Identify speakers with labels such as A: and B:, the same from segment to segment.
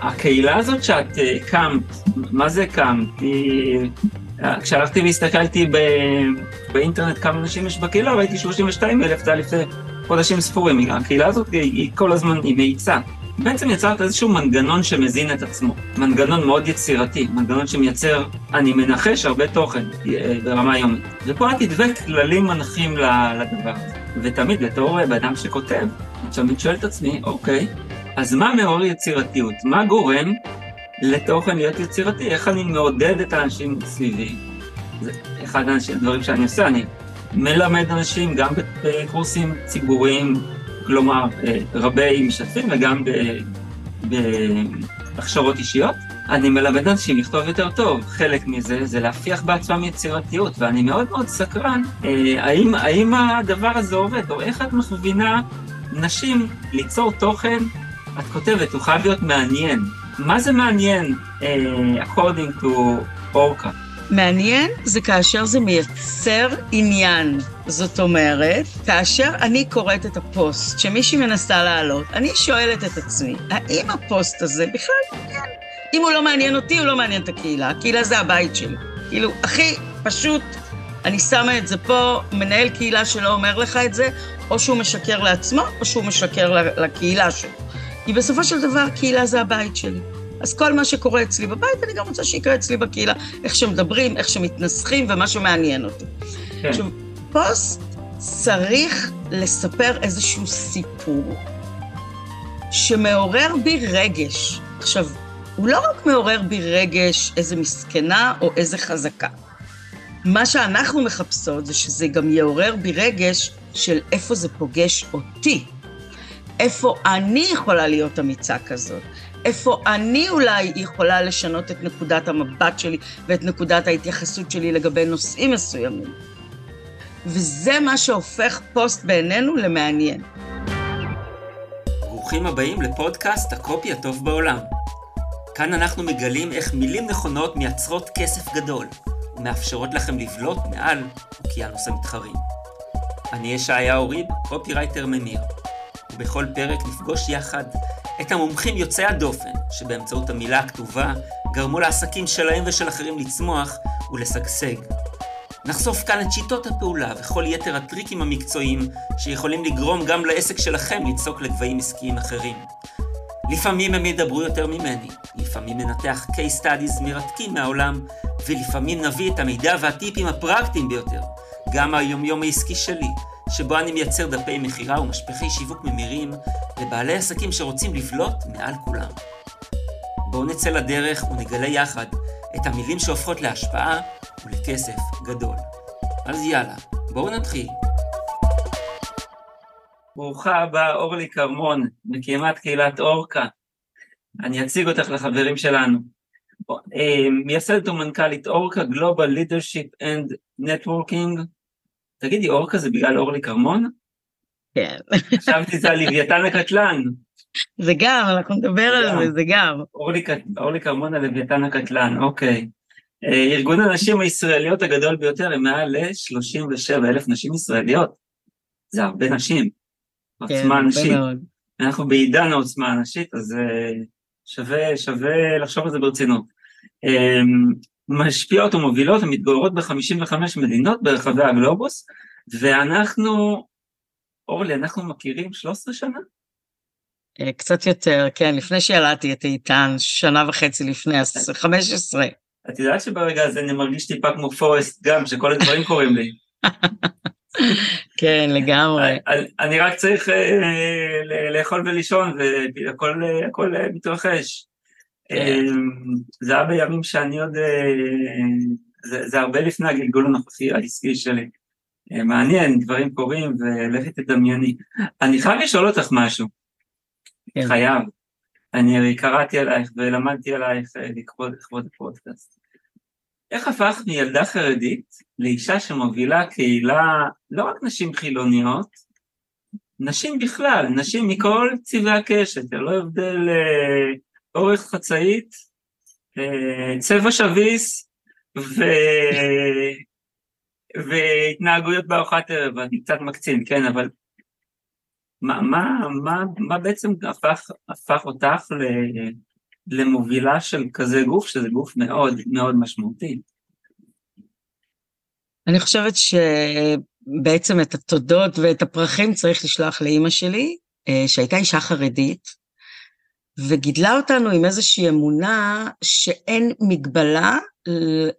A: הקהילה הזאת שאת הקמת, מה זה הקמת? כשהלכתי והסתכלתי באינטרנט כמה נשים יש בקהילה, ראיתי 32 אלף, זה היה לפני חודשים ספורים. הקהילה הזאת היא כל הזמן, היא מאיצה. בעצם יצרת איזשהו מנגנון שמזין את עצמו, מנגנון מאוד יצירתי, מנגנון שמייצר, אני מנחש, הרבה תוכן ברמה יומית. ופה את תדבק כללים מנחים לדבר הזה. ותמיד בתור באדם שכותב, אני תמיד שואל את עצמי, אוקיי, אז מה מעורר יצירתיות? מה גורם לתוכן להיות יצירתי? איך אני מעודד את האנשים סביבי? זה אחד הדברים שאני עושה, אני מלמד אנשים גם בקורסים ציבוריים, כלומר רבי משתתפים וגם בהכשרות אישיות. אני מלמד אנשים לכתוב יותר טוב, חלק מזה זה להפיח בעצמם יצירתיות, ואני מאוד מאוד סקרן, האם, האם הדבר הזה עובד, או איך את מכווינה נשים ליצור תוכן, את כותבת, הוא חייב להיות מעניין. מה זה מעניין, uh, according to אורקה?
B: מעניין זה כאשר זה מייצר עניין. זאת אומרת, כאשר אני קוראת את הפוסט שמישהי מנסה לעלות, אני שואלת את עצמי, האם הפוסט הזה בכלל מעניין? אם הוא לא מעניין אותי, הוא לא מעניין את הקהילה. הקהילה זה הבית שלי. כאילו, הכי פשוט, אני שמה את זה פה, מנהל קהילה שלא אומר לך את זה, או שהוא משקר לעצמו, או שהוא משקר לקהילה שלו. כי בסופו של דבר, קהילה זה הבית שלי. אז כל מה שקורה אצלי בבית, אני גם רוצה שיקרה אצלי בקהילה. איך שמדברים, איך שמתנסחים, ומה שמעניין אותי. כן. עכשיו, פוסט צריך לספר איזשהו סיפור שמעורר בי רגש. עכשיו, הוא לא רק מעורר בי רגש איזה מסכנה או איזה חזקה. מה שאנחנו מחפשות זה שזה גם יעורר בי רגש של איפה זה פוגש אותי. איפה אני יכולה להיות אמיצה כזאת? איפה אני אולי יכולה לשנות את נקודת המבט שלי ואת נקודת ההתייחסות שלי לגבי נושאים מסוימים. וזה מה שהופך פוסט בעינינו למעניין.
C: ברוכים הבאים לפודקאסט הקופי הטוב בעולם. כאן אנחנו מגלים איך מילים נכונות מייצרות כסף גדול, ומאפשרות לכם לבלוט מעל אוקיינוס המתחרים. אני ישעיהו ריב, קופירייטר ממיר, ובכל פרק נפגוש יחד את המומחים יוצאי הדופן, שבאמצעות המילה הכתובה גרמו לעסקים שלהם ושל אחרים לצמוח ולשגשג. נחשוף כאן את שיטות הפעולה וכל יתר הטריקים המקצועיים שיכולים לגרום גם לעסק שלכם לצעוק לגבהים עסקיים אחרים. לפעמים הם ידברו יותר ממני, לפעמים ננתח case studies מרתקים מהעולם, ולפעמים נביא את המידע והטיפים הפרקטיים ביותר, גם היומיום העסקי שלי, שבו אני מייצר דפי מכירה ומשפחי שיווק ממירים לבעלי עסקים שרוצים לבלוט מעל כולם. בואו נצא לדרך ונגלה יחד את המילים שהופכות להשפעה ולכסף גדול. אז יאללה, בואו נתחיל.
A: ברוכה הבאה, אורלי כרמון, מקימת קהילת אורקה. אני אציג אותך לחברים שלנו. אה, מייסדת ומנכ"לית אורקה, Global Leadership and Networking, תגידי, אורקה זה בגלל אורלי כרמון?
B: כן.
A: חשבתי זה על לוויתן הקטלן.
B: זה גם, אנחנו נדבר על זה, זה גם.
A: אורלי כרמון על לוויתן הקטלן, אוקיי. אה, ארגון הנשים הישראליות הגדול ביותר הם מעל ל-37 אלף נשים ישראליות. זה הרבה נשים.
B: כן, עוצמה נשית.
A: אנחנו בעידן העוצמה הנשית, אז אה, שווה, שווה לחשוב על זה ברצינות. אה, משפיעות ומובילות ומתגוררות ב-55 מדינות ברחבי הגלובוס, ואנחנו, אורלי, אנחנו מכירים 13 שנה?
B: אה, קצת יותר, כן, לפני שילדתי את איתן, שנה וחצי לפני, אז 15.
A: את יודעת שברגע הזה אני מרגיש טיפה כמו פורסט גם, שכל הדברים קורים לי.
B: כן, לגמרי.
A: אני רק צריך אה, לאכול ולישון, והכל מתרחש. כן. אמ, זה היה בימים שאני עוד, אה, זה, זה הרבה לפני הגלגול הנוכחי העסקי שלי. אה, מעניין, דברים קורים ולכי תדמייני. אני חייב לשאול אותך משהו. כן. חייב. אני הרי קראתי עלייך ולמדתי עלייך אה, לכבוד, לכבוד הפודקאסט. איך הפכת מילדה חרדית לאישה שמובילה קהילה, לא רק נשים חילוניות, נשים בכלל, נשים מכל צבעי הקשת, ללא הבדל אורך חצאית, אה, צבע שביס ו... והתנהגויות בארוחת ערב, אני קצת מקצין, כן, אבל מה, מה, מה, מה בעצם הפך, הפך אותך למובילה של כזה גוף, שזה גוף מאוד מאוד משמעותי?
B: אני חושבת שבעצם את התודות ואת הפרחים צריך לשלוח לאימא שלי, אה, שהייתה אישה חרדית, וגידלה אותנו עם איזושהי אמונה שאין מגבלה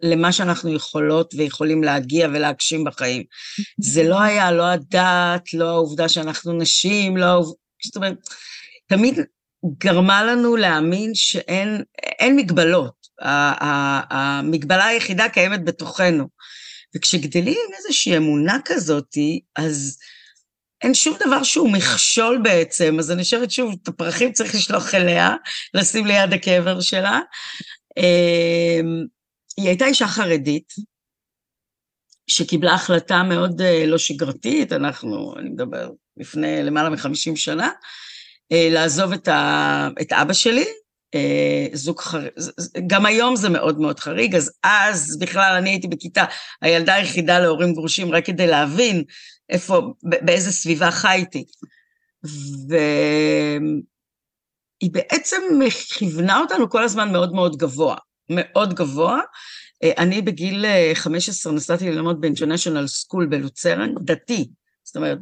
B: למה שאנחנו יכולות ויכולים להגיע ולהגשים בחיים. זה לא היה לא הדת, לא העובדה שאנחנו נשים, לא... זאת אומרת, תמיד גרמה לנו להאמין שאין מגבלות. המגבלה היחידה קיימת בתוכנו. וכשגדלים עם איזושהי אמונה כזאת, אז אין שום דבר שהוא מכשול בעצם, אז אני חושבת שוב, את הפרחים צריך לשלוח אליה, לשים ליד הקבר שלה. אמ, היא הייתה אישה חרדית, שקיבלה החלטה מאוד אה, לא שגרתית, אנחנו, אני מדבר לפני למעלה מחמישים שנה, אה, לעזוב את, ה, את אבא שלי, אה, זוג חריג, גם היום זה מאוד מאוד חריג, אז אז בכלל אני הייתי בכיתה, הילדה היחידה להורים גרושים, רק כדי להבין איפה, באיזה סביבה חייתי. והיא בעצם כיוונה אותנו כל הזמן מאוד מאוד גבוה, מאוד גבוה. אה, אני בגיל 15 נסעתי ללמוד ב-International School בלוצרן, דתי, זאת אומרת,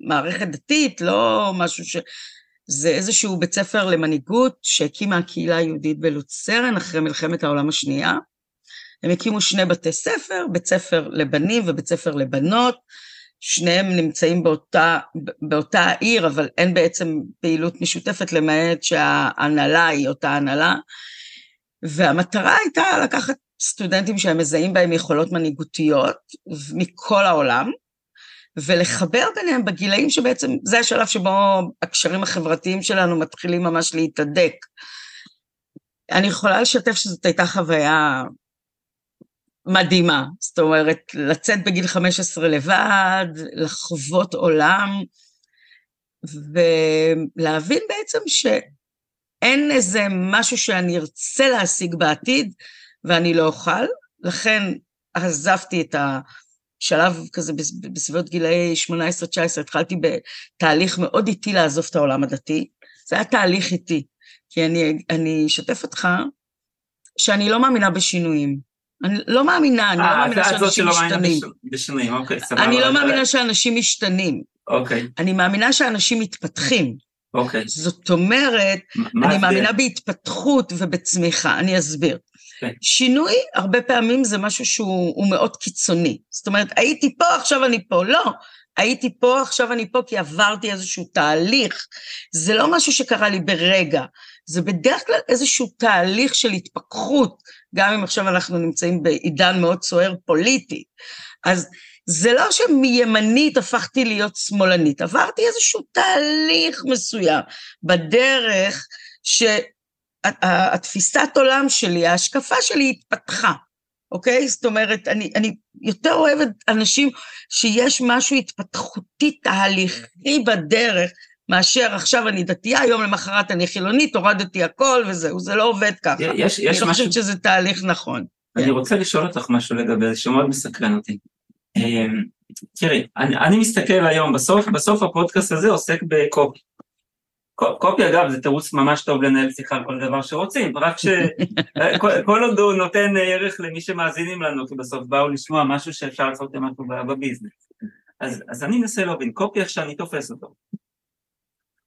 B: מערכת דתית, לא משהו ש... זה איזשהו בית ספר למנהיגות שהקימה הקהילה היהודית בלוצרן אחרי מלחמת העולם השנייה. הם הקימו שני בתי ספר, בית ספר לבנים ובית ספר לבנות, שניהם נמצאים באותה, באותה העיר, אבל אין בעצם פעילות משותפת למעט שההנהלה היא אותה הנהלה. והמטרה הייתה לקחת סטודנטים שהם מזהים בהם יכולות מנהיגותיות מכל העולם, ולחבר ביניהם בגילאים שבעצם זה השלב שבו הקשרים החברתיים שלנו מתחילים ממש להתהדק. אני יכולה לשתף שזאת הייתה חוויה מדהימה, זאת אומרת, לצאת בגיל 15 לבד, לחוות עולם, ולהבין בעצם שאין איזה משהו שאני ארצה להשיג בעתיד ואני לא אוכל, לכן עזבתי את ה... שלב כזה בסביבות גילאי 18-19, התחלתי בתהליך מאוד איטי לעזוב את העולם הדתי. זה היה תהליך איטי, כי אני אשתף אותך שאני לא מאמינה בשינויים. אני לא מאמינה, אני לא אה, מאמינה שאנשים משתנים.
A: בשינויים, אוקיי, סבבה.
B: אני לא מאמינה שאנשים משתנים.
A: אוקיי.
B: אני מאמינה שאנשים מתפתחים.
A: אוקיי.
B: זאת אומרת, אני מאמינה בהתפתחות ובצמיחה, אני אסביר. כן. שינוי, הרבה פעמים זה משהו שהוא מאוד קיצוני. זאת אומרת, הייתי פה, עכשיו אני פה. לא, הייתי פה, עכשיו אני פה, כי עברתי איזשהו תהליך. זה לא משהו שקרה לי ברגע, זה בדרך כלל איזשהו תהליך של התפכחות, גם אם עכשיו אנחנו נמצאים בעידן מאוד סוער פוליטי. אז זה לא שמימנית הפכתי להיות שמאלנית, עברתי איזשהו תהליך מסוים בדרך ש... התפיסת עולם שלי, ההשקפה שלי התפתחה, אוקיי? זאת אומרת, אני, אני יותר אוהבת אנשים שיש משהו התפתחותי תהליכי בדרך, מאשר עכשיו אני דתייה, יום למחרת אני חילונית, הורדתי הכל וזהו, זה לא עובד ככה. יש, יש אני משהו... חושבת שזה תהליך נכון.
A: אני רוצה לשאול אותך משהו לגבי זה, שמאוד מסקרן אותי. אמ, תראי, אני, אני מסתכל היום, בסוף, בסוף הפודקאסט הזה עוסק בקופי. קופי אגב זה תירוץ ממש טוב לנהל שיחה על כל דבר שרוצים, רק שכל עוד הוא נותן ערך למי שמאזינים לנו, כי בסוף באו לשמוע משהו שאפשר לעשות משהו בביזנס. אז, אז אני מנסה להבין, קופי איך שאני תופס אותו,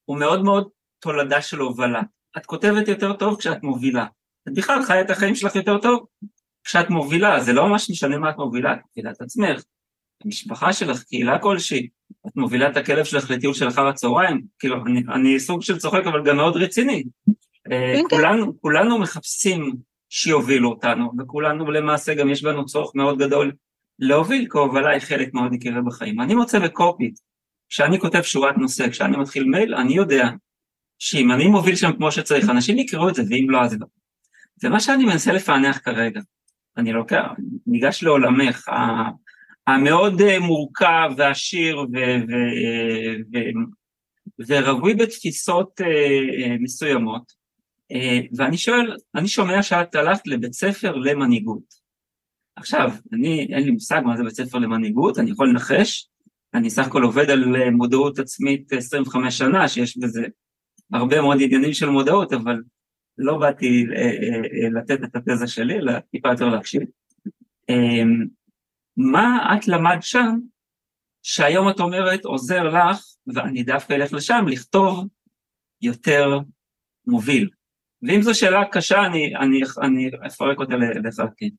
A: הוא מאוד מאוד תולדה של הובלה. את כותבת יותר טוב כשאת מובילה. את בכלל חיה את החיים שלך יותר טוב כשאת מובילה, זה לא ממש משנה מה את מובילה, את מובילה את עצמך, המשפחה שלך, קהילה כלשהי, את מובילה את הכלב שלך לטיול של אחר הצהריים, כאילו, אני, אני סוג של צוחק, אבל גם מאוד רציני. אה, כן, כן. כולנו, כולנו מחפשים שיובילו אותנו, וכולנו למעשה גם יש בנו צורך מאוד גדול להוביל, כי הובלה היא חלק מאוד יקרה בחיים. אני מוצא בקופי, כשאני כותב שורת נושא, כשאני מתחיל מייל, אני יודע שאם אני מוביל שם כמו שצריך, אנשים יקראו את זה, ואם לא, אז לא. זה מה שאני מנסה לפענח כרגע. אני לוקח, ניגש לעולמך, המאוד אה, מורכב ועשיר ורווי בתפיסות אה, אה, מסוימות. ואני שואל, אני שומע שאת הלכת לבית ספר למנהיגות. עכשיו, אני, אין לי מושג מה זה בית ספר למנהיגות, אני יכול לנחש, אני סך הכל עובד על מודעות עצמית 25 שנה, שיש בזה הרבה מאוד עניינים של מודעות, אבל לא באתי לתת את התזה שלי, אלא טיפה יותר להקשיב. אמ, מה את למדת שם, שהיום את אומרת עוזר לך, ואני דווקא אלך לשם, לכתוב יותר מוביל. ואם זו שאלה קשה, אני, אני, אני אפרק אותה לחלקים.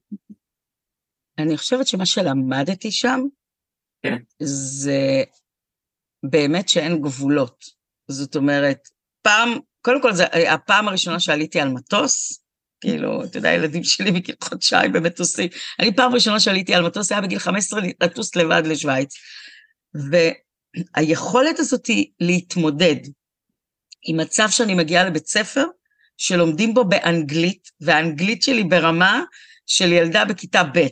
B: אני חושבת שמה שלמדתי שם,
A: כן.
B: זה באמת שאין גבולות. זאת אומרת, פעם, קודם כל, זו הפעם הראשונה שעליתי על מטוס, כאילו, אתה יודע, הילדים שלי בגיל חודשיים במטוסים. אני פעם ראשונה שעליתי על מטוס, היה בגיל 15 לטוס לבד לשוויץ. והיכולת הזאת היא להתמודד עם מצב שאני מגיעה לבית ספר, שלומדים בו באנגלית, והאנגלית שלי ברמה של ילדה בכיתה ב'.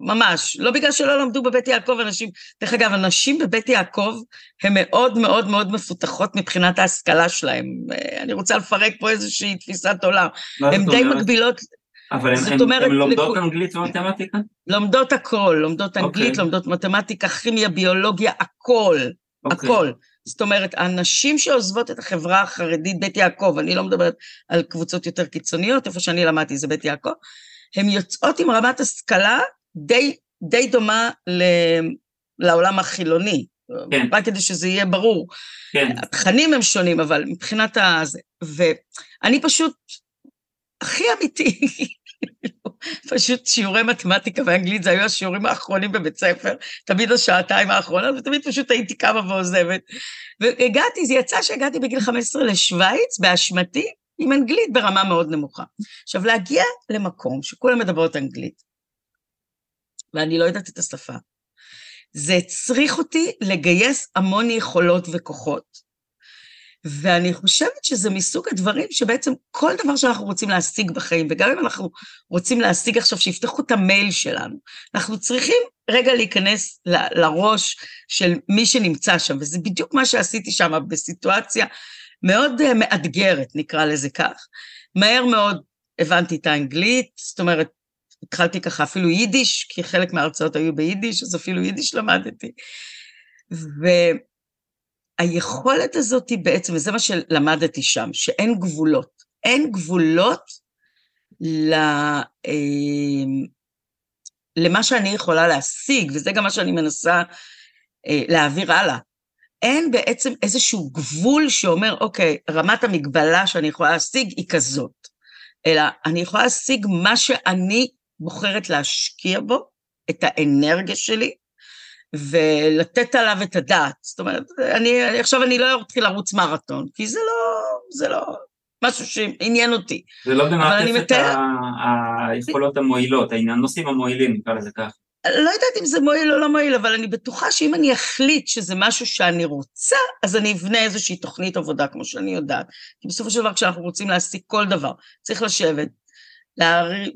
B: ממש, לא בגלל שלא למדו בבית יעקב אנשים, דרך אגב, אנשים בבית יעקב הן מאוד מאוד מאוד מפותחות מבחינת ההשכלה שלהם. אה, אני רוצה לפרק פה איזושהי תפיסת עולם. הן די אומרת? מקבילות...
A: אבל הן לומדות לכ... אנגלית ומתמטיקה?
B: לומדות הכל, לומדות אנגלית, okay. אוקיי. לומדות מתמטיקה, כימיה, ביולוגיה, הכל, okay. אוקיי. הכל. זאת אומרת, הנשים שעוזבות את החברה החרדית, בית יעקב, אני לא מדברת על קבוצות יותר קיצוניות, איפה שאני למדתי זה בית יעקב, הן יוצאות עם רמת השכלה די, די דומה ל, לעולם החילוני, כן. רק כדי שזה יהיה ברור. כן. התכנים הם שונים, אבל מבחינת ה... ואני פשוט, הכי אמיתי, פשוט שיעורי מתמטיקה ואנגלית, זה היו השיעורים האחרונים בבית ספר, תמיד השעתיים האחרונות, ותמיד פשוט הייתי קמה ועוזבת. והגעתי, זה יצא שהגעתי בגיל 15 לשוויץ, באשמתי, עם אנגלית ברמה מאוד נמוכה. עכשיו, להגיע למקום שכולם מדברות אנגלית, ואני לא יודעת את השפה. זה הצריך אותי לגייס המון יכולות וכוחות. ואני חושבת שזה מסוג הדברים שבעצם כל דבר שאנחנו רוצים להשיג בחיים, וגם אם אנחנו רוצים להשיג עכשיו שיפתחו את המייל שלנו, אנחנו צריכים רגע להיכנס ל- לראש של מי שנמצא שם, וזה בדיוק מה שעשיתי שם בסיטואציה מאוד uh, מאתגרת, נקרא לזה כך. מהר מאוד הבנתי את האנגלית, זאת אומרת, התחלתי ככה אפילו יידיש, כי חלק מההרצאות היו ביידיש, אז אפילו יידיש למדתי. והיכולת הזאת היא בעצם, וזה מה שלמדתי שם, שאין גבולות. אין גבולות ל... אמ, למה שאני יכולה להשיג, וזה גם מה שאני מנסה אה, להעביר הלאה. אין בעצם איזשהו גבול שאומר, אוקיי, רמת המגבלה שאני יכולה להשיג היא כזאת. אלא אני יכולה להשיג מה שאני בוחרת להשקיע בו את האנרגיה שלי ולתת עליו את הדעת. זאת אומרת, אני, עכשיו אני לא אתחיל לרוץ מרתון, כי זה לא, זה לא משהו שעניין אותי.
A: זה לא במעטפת מתאר... היכולות המועילות, הנושאים המועילים, נקרא לזה כך.
B: לא יודעת אם זה מועיל או לא מועיל, אבל אני בטוחה שאם אני אחליט שזה משהו שאני רוצה, אז אני אבנה איזושהי תוכנית עבודה כמו שאני יודעת. כי בסופו של דבר כשאנחנו רוצים להשיג כל דבר, צריך לשבת,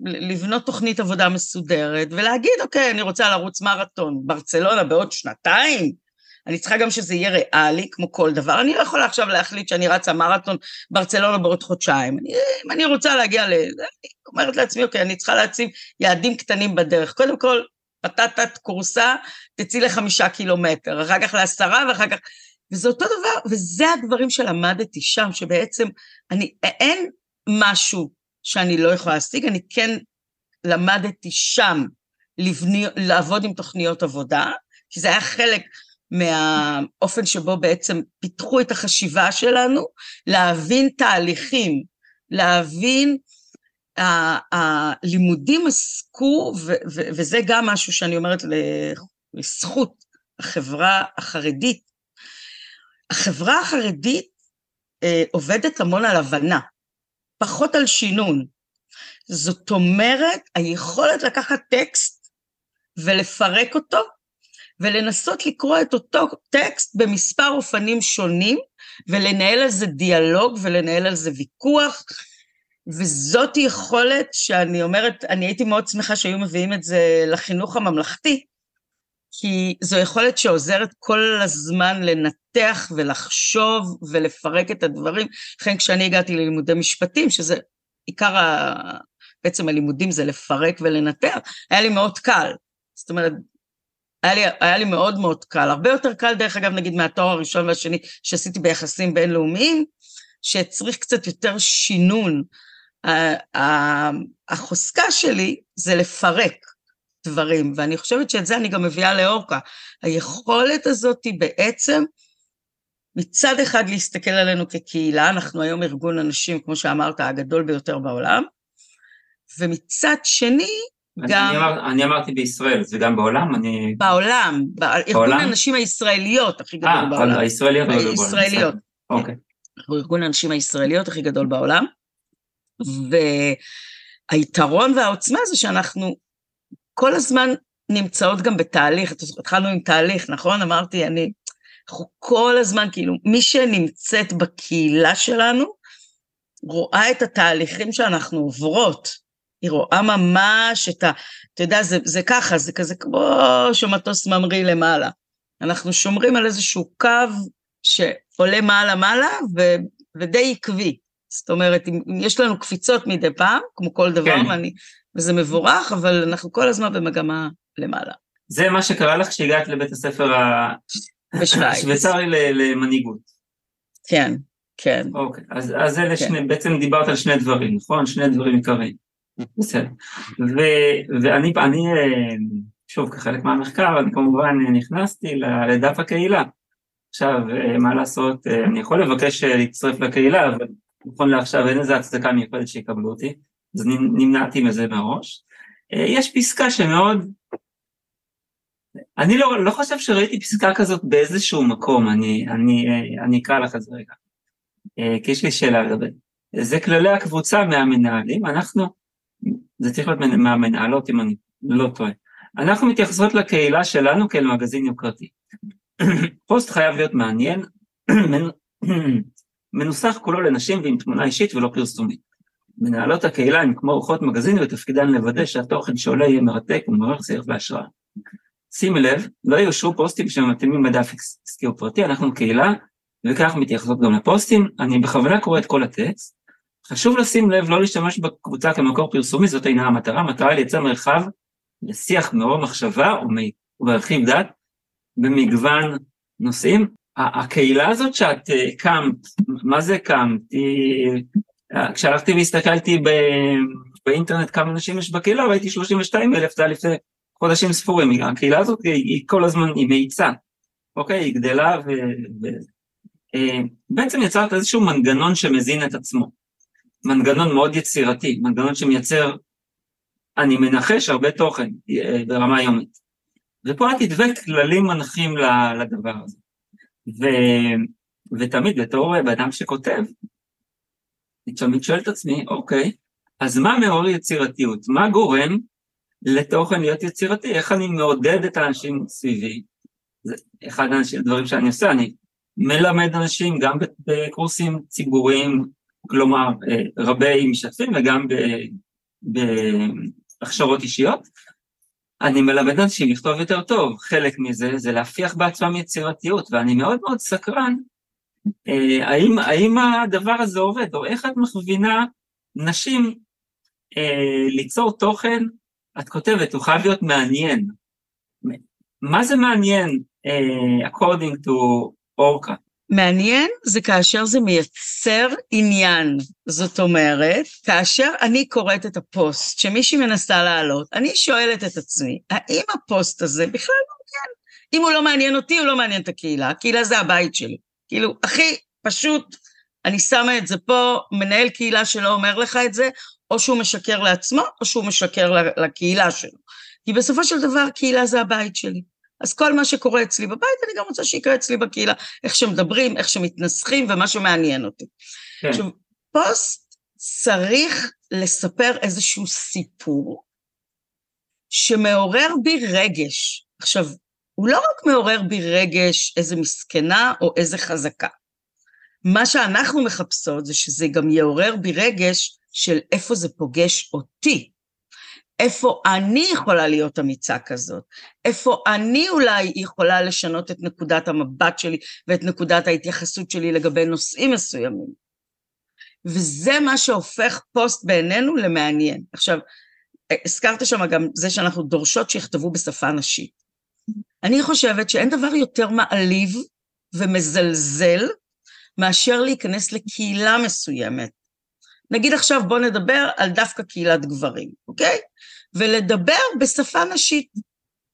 B: לבנות תוכנית עבודה מסודרת ולהגיד, אוקיי, אני רוצה לרוץ מרתון ברצלונה בעוד שנתיים, אני צריכה גם שזה יהיה ריאלי, כמו כל דבר. אני לא יכולה עכשיו להחליט שאני רצה מרתון ברצלונה בעוד חודשיים. אני, אם אני רוצה להגיע ל... אני אומרת לעצמי, אוקיי, אני צריכה להציב יעדים קטנים בדרך. קודם כל, פטטת קורסה, תצאי לחמישה קילומטר, אחר כך לעשרה ואחר כך... וזה אותו דבר, וזה הדברים שלמדתי שם, שבעצם אני, אין משהו שאני לא יכולה להשיג, אני כן למדתי שם לבני, לעבוד עם תוכניות עבודה, כי זה היה חלק מהאופן שבו בעצם פיתחו את החשיבה שלנו, להבין תהליכים, להבין, הלימודים עסקו, וזה גם משהו שאני אומרת לזכות החברה החרדית. החברה החרדית אה, עובדת המון על הבנה. פחות על שינון. זאת אומרת, היכולת לקחת טקסט ולפרק אותו, ולנסות לקרוא את אותו טקסט במספר אופנים שונים, ולנהל על זה דיאלוג ולנהל על זה ויכוח, וזאת יכולת שאני אומרת, אני הייתי מאוד שמחה שהיו מביאים את זה לחינוך הממלכתי, כי זו יכולת שעוזרת כל הזמן לנתח ולחשוב ולפרק את הדברים. לכן כשאני הגעתי ללימודי משפטים, שזה עיקר ה... בעצם הלימודים זה לפרק ולנתח, היה לי מאוד קל. זאת אומרת, היה לי, היה לי מאוד מאוד קל, הרבה יותר קל דרך אגב נגיד מהתואר הראשון והשני שעשיתי ביחסים בינלאומיים, שהצריך קצת יותר שינון החוזקה שלי זה לפרק דברים, ואני חושבת שאת זה אני גם מביאה לאורקה. היכולת הזאת היא בעצם מצד אחד להסתכל עלינו כקהילה, אנחנו היום ארגון אנשים, כמו שאמרת, הגדול ביותר בעולם, ומצד שני, גם...
A: אני, אמר, אני אמרתי בישראל, זה גם בעולם? אני...
B: בעולם, ארגון הנשים הישראליות הכי גדול 아, אה, בעולם.
A: אה, הישראליות הכי גדול בעולם.
B: הישראליות.
A: אוקיי.
B: אנחנו ארגון הנשים הישראליות הכי גדול בעולם, והיתרון והעוצמה זה שאנחנו כל הזמן נמצאות גם בתהליך, התחלנו עם תהליך, נכון? אמרתי, אני, אנחנו כל הזמן, כאילו, מי שנמצאת בקהילה שלנו, רואה את התהליכים שאנחנו עוברות. היא רואה ממש את ה... אתה יודע, זה, זה ככה, זה כזה כמו שמטוס ממריא למעלה. אנחנו שומרים על איזשהו קו שעולה מעלה-מעלה ו, ודי עקבי. זאת אומרת, אם, אם יש לנו קפיצות מדי פעם, כמו כל דבר, כן. ואני, וזה מבורך, אבל אנחנו כל הזמן במגמה למעלה.
A: זה מה שקרה לך כשהגעת לבית הספר השוויצרי למנהיגות.
B: כן, כן.
A: אוקיי, אז, אז אלה כן. שני, בעצם דיברת על שני דברים, נכון? שני דברים עיקריים. בסדר. ואני, אני, שוב, כחלק מהמחקר, אני כמובן נכנסתי לדף הקהילה. עכשיו, מה לעשות, אני יכול לבקש להצטרף לקהילה, אבל נכון לעכשיו אין איזה הצדקה מיוחדת שיקבלו אותי, אז נמנעתי מזה מראש. יש פסקה שמאוד אני לא, לא חושב שראיתי פסקה כזאת באיזשהו מקום, אני, אני, אני אקרא לך את זה רגע, אה, כי יש לי שאלה לגבי זה. כללי הקבוצה מהמנהלים, אנחנו, זה צריך להיות מהמנהלות אם אני לא טועה. אנחנו מתייחסות לקהילה שלנו כאל מגזין יוקרתי. פוסט חייב להיות מעניין, מנוסח כולו לנשים ועם תמונה אישית ולא פרסומית. מנהלות הקהילה הן כמו אורחות מגזין ותפקידן לוודא שהתוכן שעולה יהיה מרתק ומעורר שיח והשראה. שימי לב, לא יאושרו פוסטים שמתאימים לדף עסקי או פרטי, אנחנו קהילה, וכך מתייחסות גם לפוסטים. אני בכוונה קורא את כל הטקסט. חשוב לשים לב לא להשתמש בקבוצה כמקור פרסומי, זאת אינה המטרה, המטרה לייצר מרחב לשיח מעורר מחשבה וברכיב דת במגוון נושאים. הקהילה הזאת שאת אה, קמת, מה זה קמת? כשהלכתי והסתכלתי באינטרנט כמה אנשים יש בקהילה, ראיתי 32 אלף, זה היה לפני חודשים ספורים, הקהילה הזאת היא, כל הזמן, היא מאיצה, אוקיי? היא גדלה ובעצם אה, יצרת איזשהו מנגנון שמזין את עצמו, מנגנון מאוד יצירתי, מנגנון שמייצר, אני מנחש, הרבה תוכן אה, ברמה יומית. ופה את תדבק כללים מנחים לדבר הזה. ו, ותמיד בתור אדם שכותב, אני תמיד שואל את עצמי, אוקיי, אז מה מעורר יצירתיות? מה גורם לתוכן להיות יצירתי, איך אני מעודד את האנשים סביבי, זה אחד הדברים שאני עושה, אני מלמד אנשים גם בקורסים ציבוריים, כלומר אה, רבי משתתפים וגם בהכשרות אישיות, אני מלמד אנשים לכתוב יותר טוב, חלק מזה זה להפיח בעצמם יצירתיות, ואני מאוד מאוד סקרן, אה, האם, האם הדבר הזה עובד, או איך את מכווינה נשים אה, ליצור תוכן את כותבת, הוא חייב להיות מעניין. מה זה מעניין, uh, according to אורקה?
B: מעניין זה כאשר זה מייצר עניין. זאת אומרת, כאשר אני קוראת את הפוסט שמישהי מנסה לעלות, אני שואלת את עצמי, האם הפוסט הזה בכלל מעניין? אם הוא לא מעניין אותי, הוא לא מעניין את הקהילה. הקהילה זה הבית שלי. כאילו, הכי פשוט, אני שמה את זה פה, מנהל קהילה שלא אומר לך את זה, או שהוא משקר לעצמו, או שהוא משקר לקהילה שלו. כי בסופו של דבר, קהילה זה הבית שלי. אז כל מה שקורה אצלי בבית, אני גם רוצה שיקרה אצלי בקהילה. איך שמדברים, איך שמתנסחים, ומה שמעניין אותי. כן. עכשיו, פוסט צריך לספר איזשהו סיפור שמעורר בי רגש. עכשיו, הוא לא רק מעורר בי רגש איזה מסכנה או איזה חזקה. מה שאנחנו מחפשות זה שזה גם יעורר בי רגש של איפה זה פוגש אותי. איפה אני יכולה להיות אמיצה כזאת? איפה אני אולי יכולה לשנות את נקודת המבט שלי ואת נקודת ההתייחסות שלי לגבי נושאים מסוימים? וזה מה שהופך פוסט בעינינו למעניין. עכשיו, הזכרת שם גם זה שאנחנו דורשות שיכתבו בשפה נשית. אני חושבת שאין דבר יותר מעליב ומזלזל מאשר להיכנס לקהילה מסוימת נגיד עכשיו בואו נדבר על דווקא קהילת גברים, אוקיי? ולדבר בשפה נשית.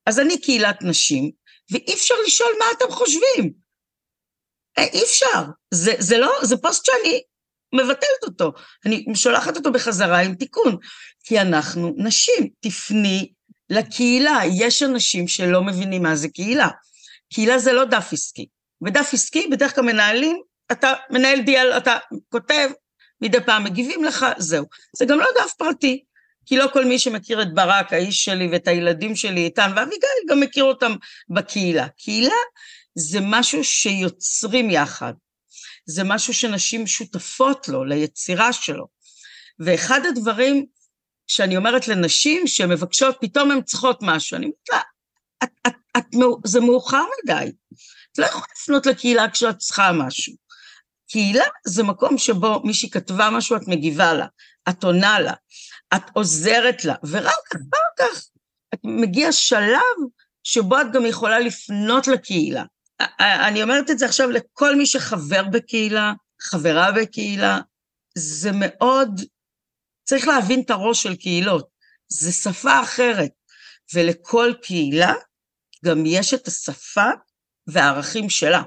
B: אז אני קהילת נשים, ואי אפשר לשאול מה אתם חושבים. אה, אי אפשר. זה, זה לא, זה פוסט שאני מבטלת אותו. אני שולחת אותו בחזרה עם תיקון. כי אנחנו נשים, תפני לקהילה. יש אנשים שלא מבינים מה זה קהילה. קהילה זה לא דף עסקי. ודף עסקי בדרך כלל מנהלים, אתה מנהל דיאל, אתה כותב, מדי פעם מגיבים לך, זהו. זה גם לא דף פרטי, כי לא כל מי שמכיר את ברק, האיש שלי, ואת הילדים שלי, איתן ואביגיל, גם מכיר אותם בקהילה. קהילה זה משהו שיוצרים יחד. זה משהו שנשים שותפות לו, ליצירה שלו. ואחד הדברים שאני אומרת לנשים שמבקשות, פתאום הן צריכות משהו, אני אומרת לה, את, את, את, זה מאוחר מדי. את לא יכולה לפנות לקהילה כשאת צריכה משהו. קהילה זה מקום שבו מישהי כתבה משהו, את מגיבה לה, את עונה לה, את עוזרת לה, ורק אחר כך את מגיע שלב שבו את גם יכולה לפנות לקהילה. אני אומרת את זה עכשיו לכל מי שחבר בקהילה, חברה בקהילה, זה מאוד, צריך להבין את הראש של קהילות, זה שפה אחרת, ולכל קהילה גם יש את השפה והערכים שלה.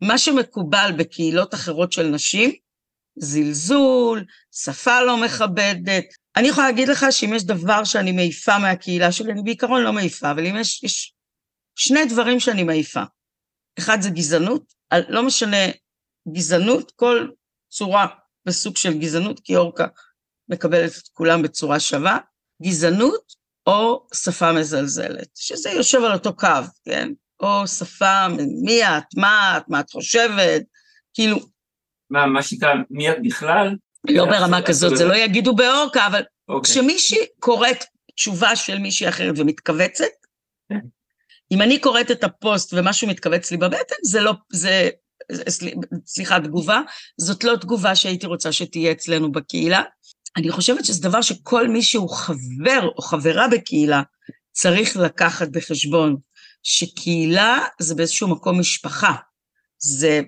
B: מה שמקובל בקהילות אחרות של נשים, זלזול, שפה לא מכבדת. אני יכולה להגיד לך שאם יש דבר שאני מעיפה מהקהילה שלי, אני בעיקרון לא מעיפה, אבל אם יש, יש שני דברים שאני מעיפה. אחד זה גזענות, לא משנה גזענות, כל צורה וסוג של גזענות, כי אורקה מקבלת את כולם בצורה שווה, גזענות או שפה מזלזלת, שזה יושב על אותו קו, כן? או שפה, מי את, מה את, מה את חושבת, כאילו...
A: מה, מה שנקרא, מי את בכלל?
B: לא ברמה כזאת, זה לא יגידו באורקה, אבל אוקיי. כשמישהי קוראת תשובה של מישהי אחרת ומתכווצת, כן. אם אני קוראת את הפוסט ומשהו מתכווץ לי בבטן, זה לא, זה, סליחה, תגובה, זאת לא תגובה שהייתי רוצה שתהיה אצלנו בקהילה. אני חושבת שזה דבר שכל מי שהוא חבר או חברה בקהילה צריך לקחת בחשבון. שקהילה זה באיזשהו מקום משפחה, זה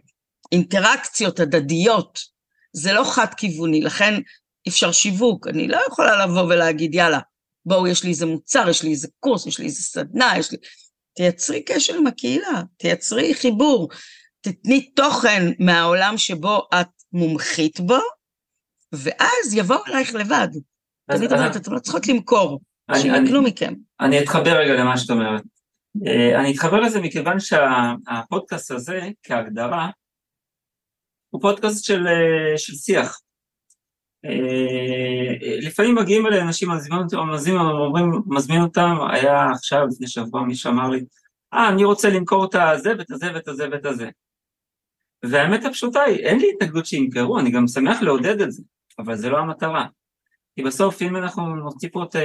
B: אינטראקציות הדדיות, זה לא חד-כיווני, לכן אפשר שיווק, אני לא יכולה לבוא ולהגיד, יאללה, בואו, יש לי איזה מוצר, יש לי איזה קורס, יש לי איזה סדנה, יש לי... תייצרי קשר עם הקהילה, תייצרי חיבור, תתני תוכן מהעולם שבו את מומחית בו, ואז יבואו אלייך לבד. תמיד אומרת, אתם לא צריכות למכור, שיקנו מכם.
A: אני אתחבר רגע למה שאת אומרת. אה, אני אתחבר לזה מכיוון שהפודקאסט הזה, כהגדרה, הוא פודקאסט של, אה, של שיח. אה, לפעמים מגיעים אליי אנשים, מזמינים אותם, מזמין אותם, היה עכשיו, לפני שבוע, מישהו אמר לי, אה, אני רוצה למכור את הזה ואת הזה ואת הזה ואת הזה. והאמת הפשוטה היא, אין לי התנגדות שימכרו, אני גם שמח לעודד את זה, אבל זה לא המטרה. כי בסוף, אם אנחנו נוציא פה את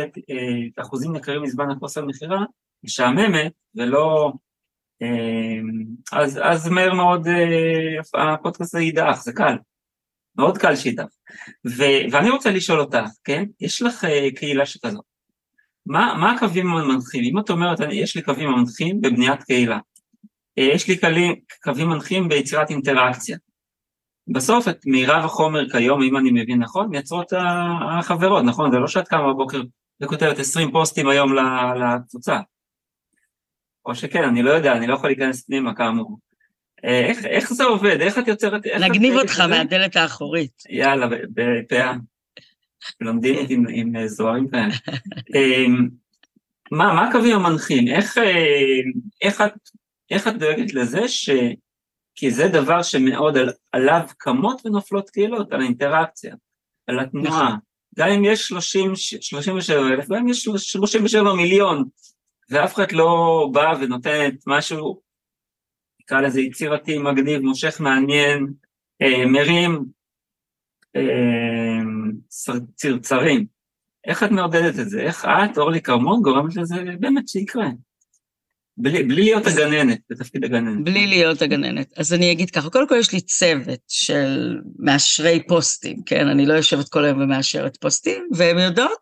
A: אחוזים יקרים מזמן החוסר מכירה, משעממת ולא... אה, אז, אז מהר מאוד אה, הפודקאסט הזה יידח, זה קל. מאוד קל שידח. ו- ואני רוצה לשאול אותך, כן? יש לך אה, קהילה שכזאת. מה, מה הקווים המנחים? אם את אומרת, יש לי קווים מנחים בבניית קהילה. יש לי קווים, קווים מנחים ביצירת אינטראקציה. בסוף את מירב החומר כיום, אם אני מבין נכון, מייצרות החברות, נכון? זה לא שאת קמה בבוקר וכותבת 20 פוסטים היום לקבוצה. או שכן, אני לא יודע, אני לא יכול להיכנס פנימה כאמור. אה, איך, איך זה עובד? איך את יוצרת...
B: נגניב אותך מהדלת האחורית.
A: יאללה, בפאה. לומדים עם, עם אה, זוהרים כאלה. אמ, מה, מה הקווים המנחים? איך, אה, איך, את, איך את דואגת לזה ש... כי זה דבר שמאוד על, עליו קמות ונופלות קהילות, על האינטראקציה, על התנועה. נכון. גם אם יש 30, 37 אלף, גם אם יש 37 מיליון ואף אחד לא בא ונותן משהו, נקרא לזה יצירתי, מגניב, מושך, מעניין, אה, מרים אה, צרצרים. איך את מעודדת את זה? איך את, אורלי כרמון, גורמת לזה באמת שיקרה? בלי, בלי להיות הגננת, בתפקיד הגננת.
B: בלי להיות הגננת. אז אני אגיד ככה, קודם כל יש לי צוות של מאשרי פוסטים, כן? אני לא יושבת כל היום ומאשרת פוסטים, והן יודעות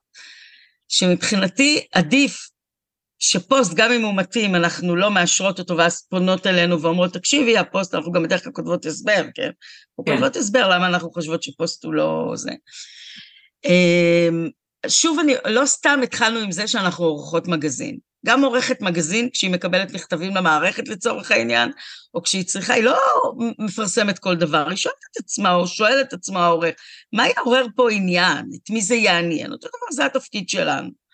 B: שמבחינתי עדיף שפוסט, גם אם הוא מתאים, אנחנו לא מאשרות אותו, ואז פונות אלינו ואומרות, תקשיבי, הפוסט, אנחנו גם בדרך כלל כותבות הסבר, כן? או
A: כן.
B: כותבות הסבר למה אנחנו חושבות שפוסט הוא לא זה. אמ, שוב, אני, לא סתם התחלנו עם זה שאנחנו עורכות מגזין. גם עורכת מגזין, כשהיא מקבלת מכתבים למערכת לצורך העניין, או כשהיא צריכה, היא לא מפרסמת כל דבר, היא שואלת את עצמה, או שואלת את עצמה העורך, מה יעורר פה עניין? את מי זה יעניין? אותו דבר, זה התפקיד שלנו.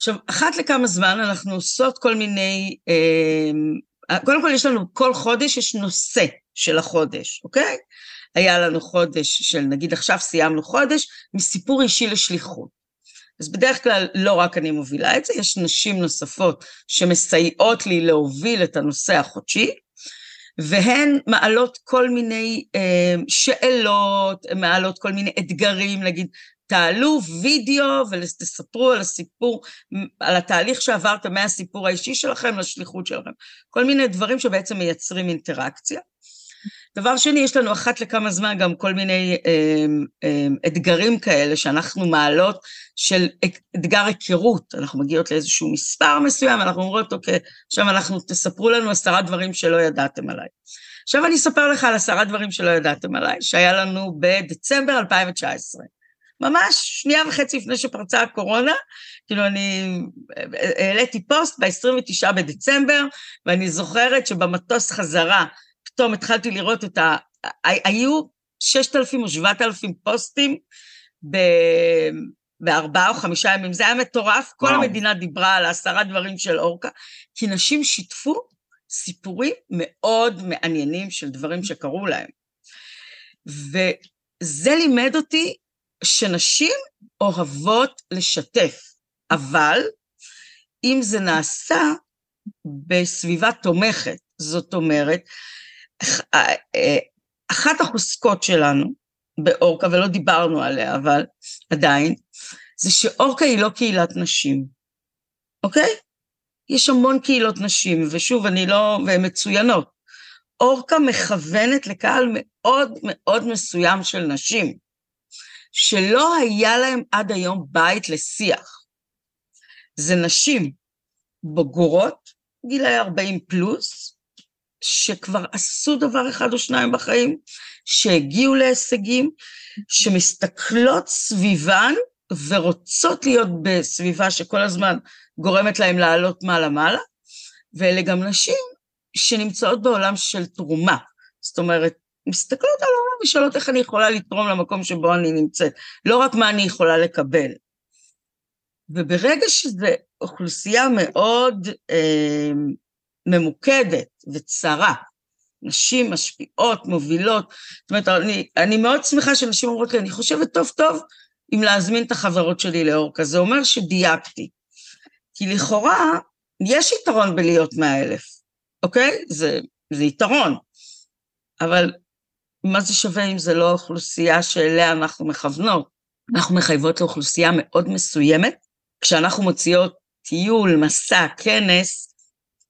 B: עכשיו, אחת לכמה זמן אנחנו עושות כל מיני, אה, קודם כל יש לנו, כל חודש יש נושא של החודש, אוקיי? היה לנו חודש של, נגיד עכשיו סיימנו חודש, מסיפור אישי לשליחות. אז בדרך כלל לא רק אני מובילה את זה, יש נשים נוספות שמסייעות לי להוביל את הנושא החודשי, והן מעלות כל מיני אה, שאלות, מעלות כל מיני אתגרים, נגיד, תעלו וידאו ותספרו על הסיפור, על התהליך שעברתם מהסיפור האישי שלכם לשליחות שלכם. כל מיני דברים שבעצם מייצרים אינטראקציה. דבר שני, יש לנו אחת לכמה זמן גם כל מיני אה, אה, אתגרים כאלה שאנחנו מעלות של אתגר היכרות, אנחנו מגיעות לאיזשהו מספר מסוים, אנחנו אומרות, אוקיי, עכשיו אנחנו, תספרו לנו עשרה דברים שלא ידעתם עליי. עכשיו אני אספר לך על עשרה דברים שלא ידעתם עליי, שהיה לנו בדצמבר 2019. ממש שנייה וחצי לפני שפרצה הקורונה, כאילו אני העליתי פוסט ב-29 בדצמבר, ואני זוכרת שבמטוס חזרה פתאום התחלתי לראות את ה... היו 6,000 או 7,000 פוסטים ב... בארבעה או חמישה ימים, זה היה מטורף, כל וואו. המדינה דיברה על העשרה דברים של אורקה, כי נשים שיתפו סיפורים מאוד מעניינים של דברים שקרו להם. וזה לימד אותי שנשים אוהבות לשתף, אבל אם זה נעשה בסביבה תומכת, זאת אומרת, אחת החוזקות שלנו באורקה, ולא דיברנו עליה, אבל עדיין, זה שאורקה היא לא קהילת נשים, אוקיי? יש המון קהילות נשים, ושוב, אני לא... והן מצוינות. אורקה מכוונת לקהל מאוד מאוד מסוים של נשים, שלא היה להם עד היום בית לשיח. זה נשים בוגרות, גילאי 40 פלוס, שכבר עשו דבר אחד או שניים בחיים, שהגיעו להישגים, שמסתכלות סביבן ורוצות להיות בסביבה שכל הזמן גורמת להם לעלות מעלה-מעלה, ואלה גם נשים שנמצאות בעולם של תרומה. זאת אומרת, מסתכלות על העולם ושואלות איך אני יכולה לתרום למקום שבו אני נמצאת, לא רק מה אני יכולה לקבל. וברגע שזו אוכלוסייה מאוד אה, ממוקדת וצרה, נשים משפיעות, מובילות, זאת אומרת, אני, אני מאוד שמחה שנשים אומרות לי, אני חושבת טוב טוב אם להזמין את החברות שלי לאורקה, זה אומר שדייקתי. כי לכאורה, יש יתרון בלהיות מאה אלף, אוקיי? זה, זה יתרון. אבל מה זה שווה אם זה לא אוכלוסייה שאליה אנחנו מכוונות? אנחנו מחייבות לאוכלוסייה מאוד מסוימת. כשאנחנו מוציאות טיול, מסע, כנס,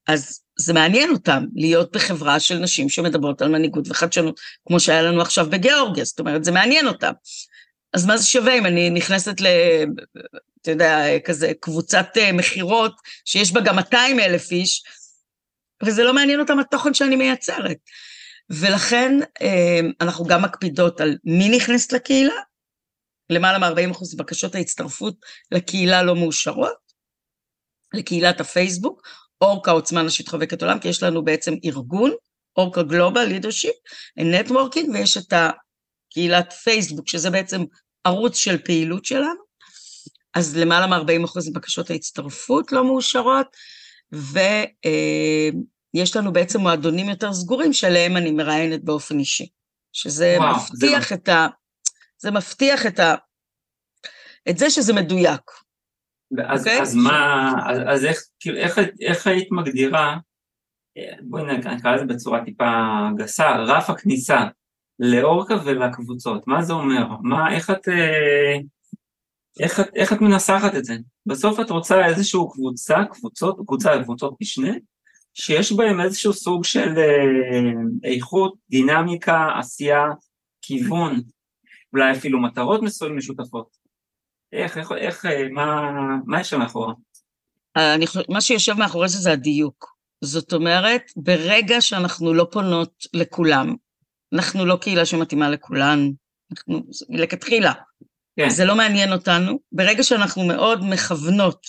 B: אז זה מעניין אותם להיות בחברה של נשים שמדברות על מנהיגות וחדשנות, כמו שהיה לנו עכשיו בגיאורגיה, זאת אומרת, זה מעניין אותם. אז מה זה שווה אם אני נכנסת ל... אתה יודע, כזה קבוצת אה, מכירות שיש בה גם 200 אלף איש, וזה לא מעניין אותם התוכן שאני מייצרת. ולכן אה, אנחנו גם מקפידות על מי נכנס לקהילה, למעלה מ-40% בקשות ההצטרפות לקהילה לא מאושרות, לקהילת הפייסבוק, אורקה עוצמה נשית חובקת עולם, כי יש לנו בעצם ארגון, אורקה גלובל לידרשיפ, נטוורקינג, ויש את הקהילת פייסבוק, שזה בעצם ערוץ של פעילות שלנו, אז למעלה מ-40% בקשות ההצטרפות לא מאושרות, ויש לנו בעצם מועדונים יותר סגורים שעליהם אני מראיינת באופן אישי, שזה וואו, מבטיח זה... את ה... זה מבטיח את ה... את זה שזה מדויק.
A: אז, okay. אוקיי? אז מה, אז, אז איך, כאילו, איך, איך היית מגדירה, בואי נקרא לזה בצורה טיפה גסה, רף הכניסה לאורקה ולקבוצות, מה זה אומר? מה, איך את, איך, איך את מנסחת את זה? בסוף את רוצה איזושהי קבוצה, קבוצות, קבוצה קבוצות משנה, שיש בהם איזשהו סוג של אה, איכות, דינמיקה, עשייה, כיוון, אולי אפילו מטרות מסוים משותפות. איך, איך, איך, מה, מה יש שם מאחורה?
B: אני, מה שיושב מאחורי זה זה הדיוק. זאת אומרת, ברגע שאנחנו לא פונות לכולם, אנחנו לא קהילה שמתאימה לכולן, אנחנו, מלכתחילה, כן. זה לא מעניין אותנו. ברגע שאנחנו מאוד מכוונות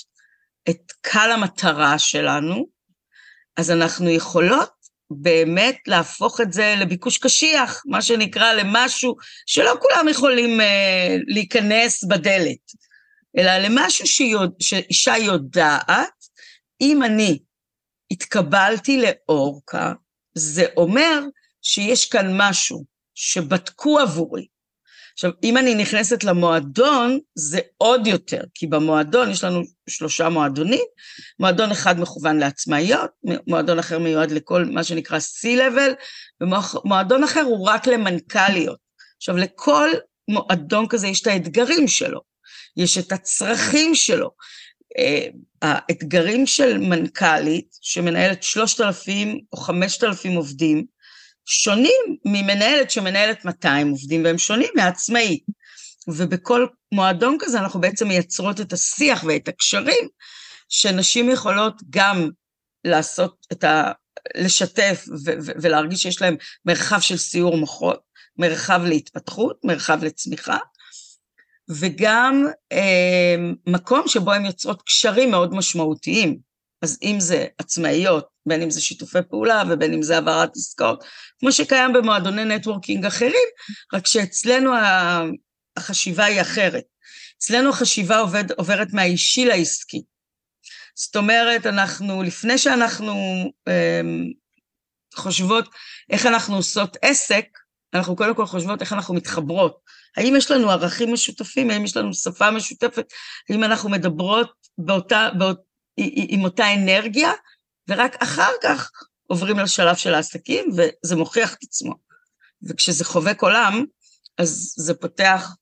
B: את קהל המטרה שלנו, אז אנחנו יכולות באמת להפוך את זה לביקוש קשיח, מה שנקרא למשהו שלא כולם יכולים uh, להיכנס בדלת, אלא למשהו שיוד, שאישה יודעת, אם אני התקבלתי לאורקה, זה אומר שיש כאן משהו שבדקו עבורי. עכשיו, אם אני נכנסת למועדון, זה עוד יותר, כי במועדון יש לנו שלושה מועדונים, מועדון אחד מכוון לעצמאיות, מועדון אחר מיועד לכל מה שנקרא C-Level, ומועדון אחר הוא רק למנכ"ליות. עכשיו, לכל מועדון כזה יש את האתגרים שלו, יש את הצרכים שלו. אה, האתגרים של מנכ"לית, שמנהלת 3,000 או 5,000 עובדים, שונים ממנהלת שמנהלת 200 עובדים, והם שונים מעצמאית. ובכל מועדון כזה אנחנו בעצם מייצרות את השיח ואת הקשרים, שנשים יכולות גם לעשות את ה... לשתף ו- ו- ולהרגיש שיש להם מרחב של סיור מוחות, מרחב להתפתחות, מרחב לצמיחה, וגם אה, מקום שבו הן יוצרות קשרים מאוד משמעותיים. אז אם זה עצמאיות, בין אם זה שיתופי פעולה ובין אם זה העברת עסקאות, כמו שקיים במועדוני נטוורקינג אחרים, רק שאצלנו החשיבה היא אחרת. אצלנו החשיבה עובד, עוברת מהאישי לעסקי. זאת אומרת, אנחנו, לפני שאנחנו אה, חושבות איך אנחנו עושות עסק, אנחנו קודם כל חושבות איך אנחנו מתחברות. האם יש לנו ערכים משותפים? האם יש לנו שפה משותפת? האם אנחנו מדברות באותה, באות, עם אותה אנרגיה? ורק אחר כך עוברים לשלב של העסקים, וזה מוכיח את עצמו. וכשזה חובק עולם, אז זה פותח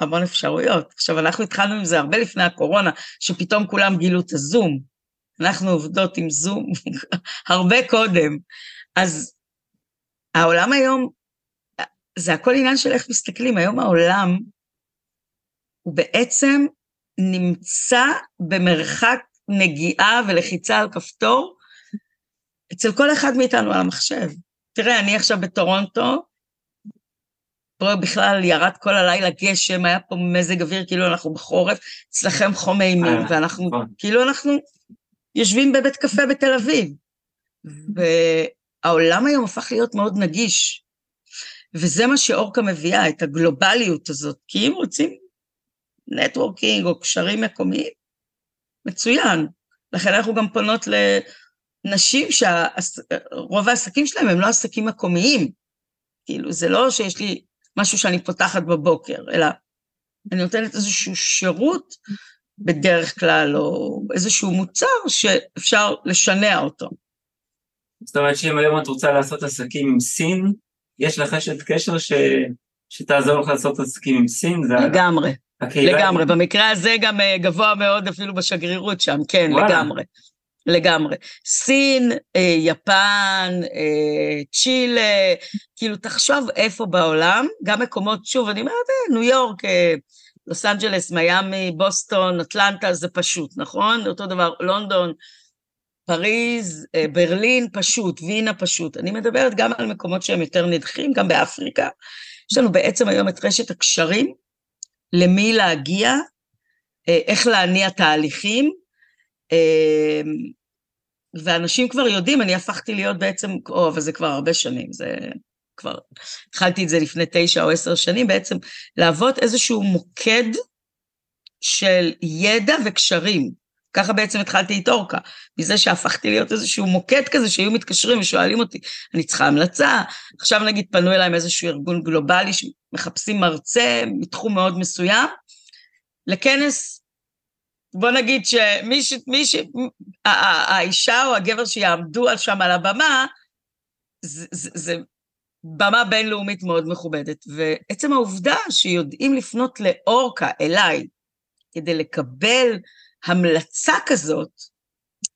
B: המון אפשרויות. עכשיו, אנחנו התחלנו עם זה הרבה לפני הקורונה, שפתאום כולם גילו את הזום. אנחנו עובדות עם זום הרבה קודם. אז העולם היום, זה הכל עניין של איך מסתכלים. היום העולם הוא בעצם נמצא במרחק נגיעה ולחיצה על כפתור אצל כל אחד מאיתנו על המחשב. תראה, אני עכשיו בטורונטו, פה בכלל ירד כל הלילה גשם, היה פה מזג אוויר כאילו אנחנו בחורף, אצלכם חום אימים, אה, ואנחנו, נכון. כאילו אנחנו יושבים בבית קפה בתל אביב. והעולם היום הפך להיות מאוד נגיש, וזה מה שאורקה מביאה, את הגלובליות הזאת, כי אם רוצים נטוורקינג או קשרים מקומיים, מצוין. לכן אנחנו גם פונות לנשים שרוב העסקים שלהם הם לא עסקים מקומיים. כאילו, זה לא שיש לי משהו שאני פותחת בבוקר, אלא אני נותנת איזשהו שירות בדרך כלל, או איזשהו מוצר שאפשר לשנע אותו.
A: זאת אומרת שאם היום את רוצה לעשות עסקים עם סין, יש לך אשת קשר ש... שתעזור לך לעשות עסקים עם סין?
B: לגמרי. לגמרי, היא... במקרה הזה גם אה, גבוה מאוד אפילו בשגרירות שם, כן, וואלה. לגמרי. לגמרי. סין, אה, יפן, אה, צ'ילה, כאילו תחשוב איפה בעולם, גם מקומות, שוב, אני אומרת, ניו יורק, לוס אנג'לס, מיאמי, בוסטון, אטלנטה, זה פשוט, נכון? אותו דבר, לונדון, פריז, ברלין, פשוט, וינה פשוט. אני מדברת גם על מקומות שהם יותר נדחים, גם באפריקה. יש לנו בעצם היום את רשת הקשרים, למי להגיע, אה, איך להניע תהליכים, אה, ואנשים כבר יודעים, אני הפכתי להיות בעצם, או, אבל זה כבר הרבה שנים, זה כבר, התחלתי את זה לפני תשע או עשר שנים, בעצם להוות איזשהו מוקד של ידע וקשרים. ככה בעצם התחלתי את אורקה, מזה שהפכתי להיות איזשהו מוקד כזה שהיו מתקשרים ושואלים אותי, אני צריכה המלצה, עכשיו נגיד פנו אליי מאיזשהו ארגון גלובלי שמחפשים מרצה מתחום מאוד מסוים, לכנס, בוא נגיד שמי ש... מי ש... האישה או הגבר שיעמדו שם על הבמה, זה, זה, זה במה בינלאומית מאוד מכובדת, ועצם העובדה שיודעים לפנות לאורקה, אליי, כדי לקבל המלצה כזאת,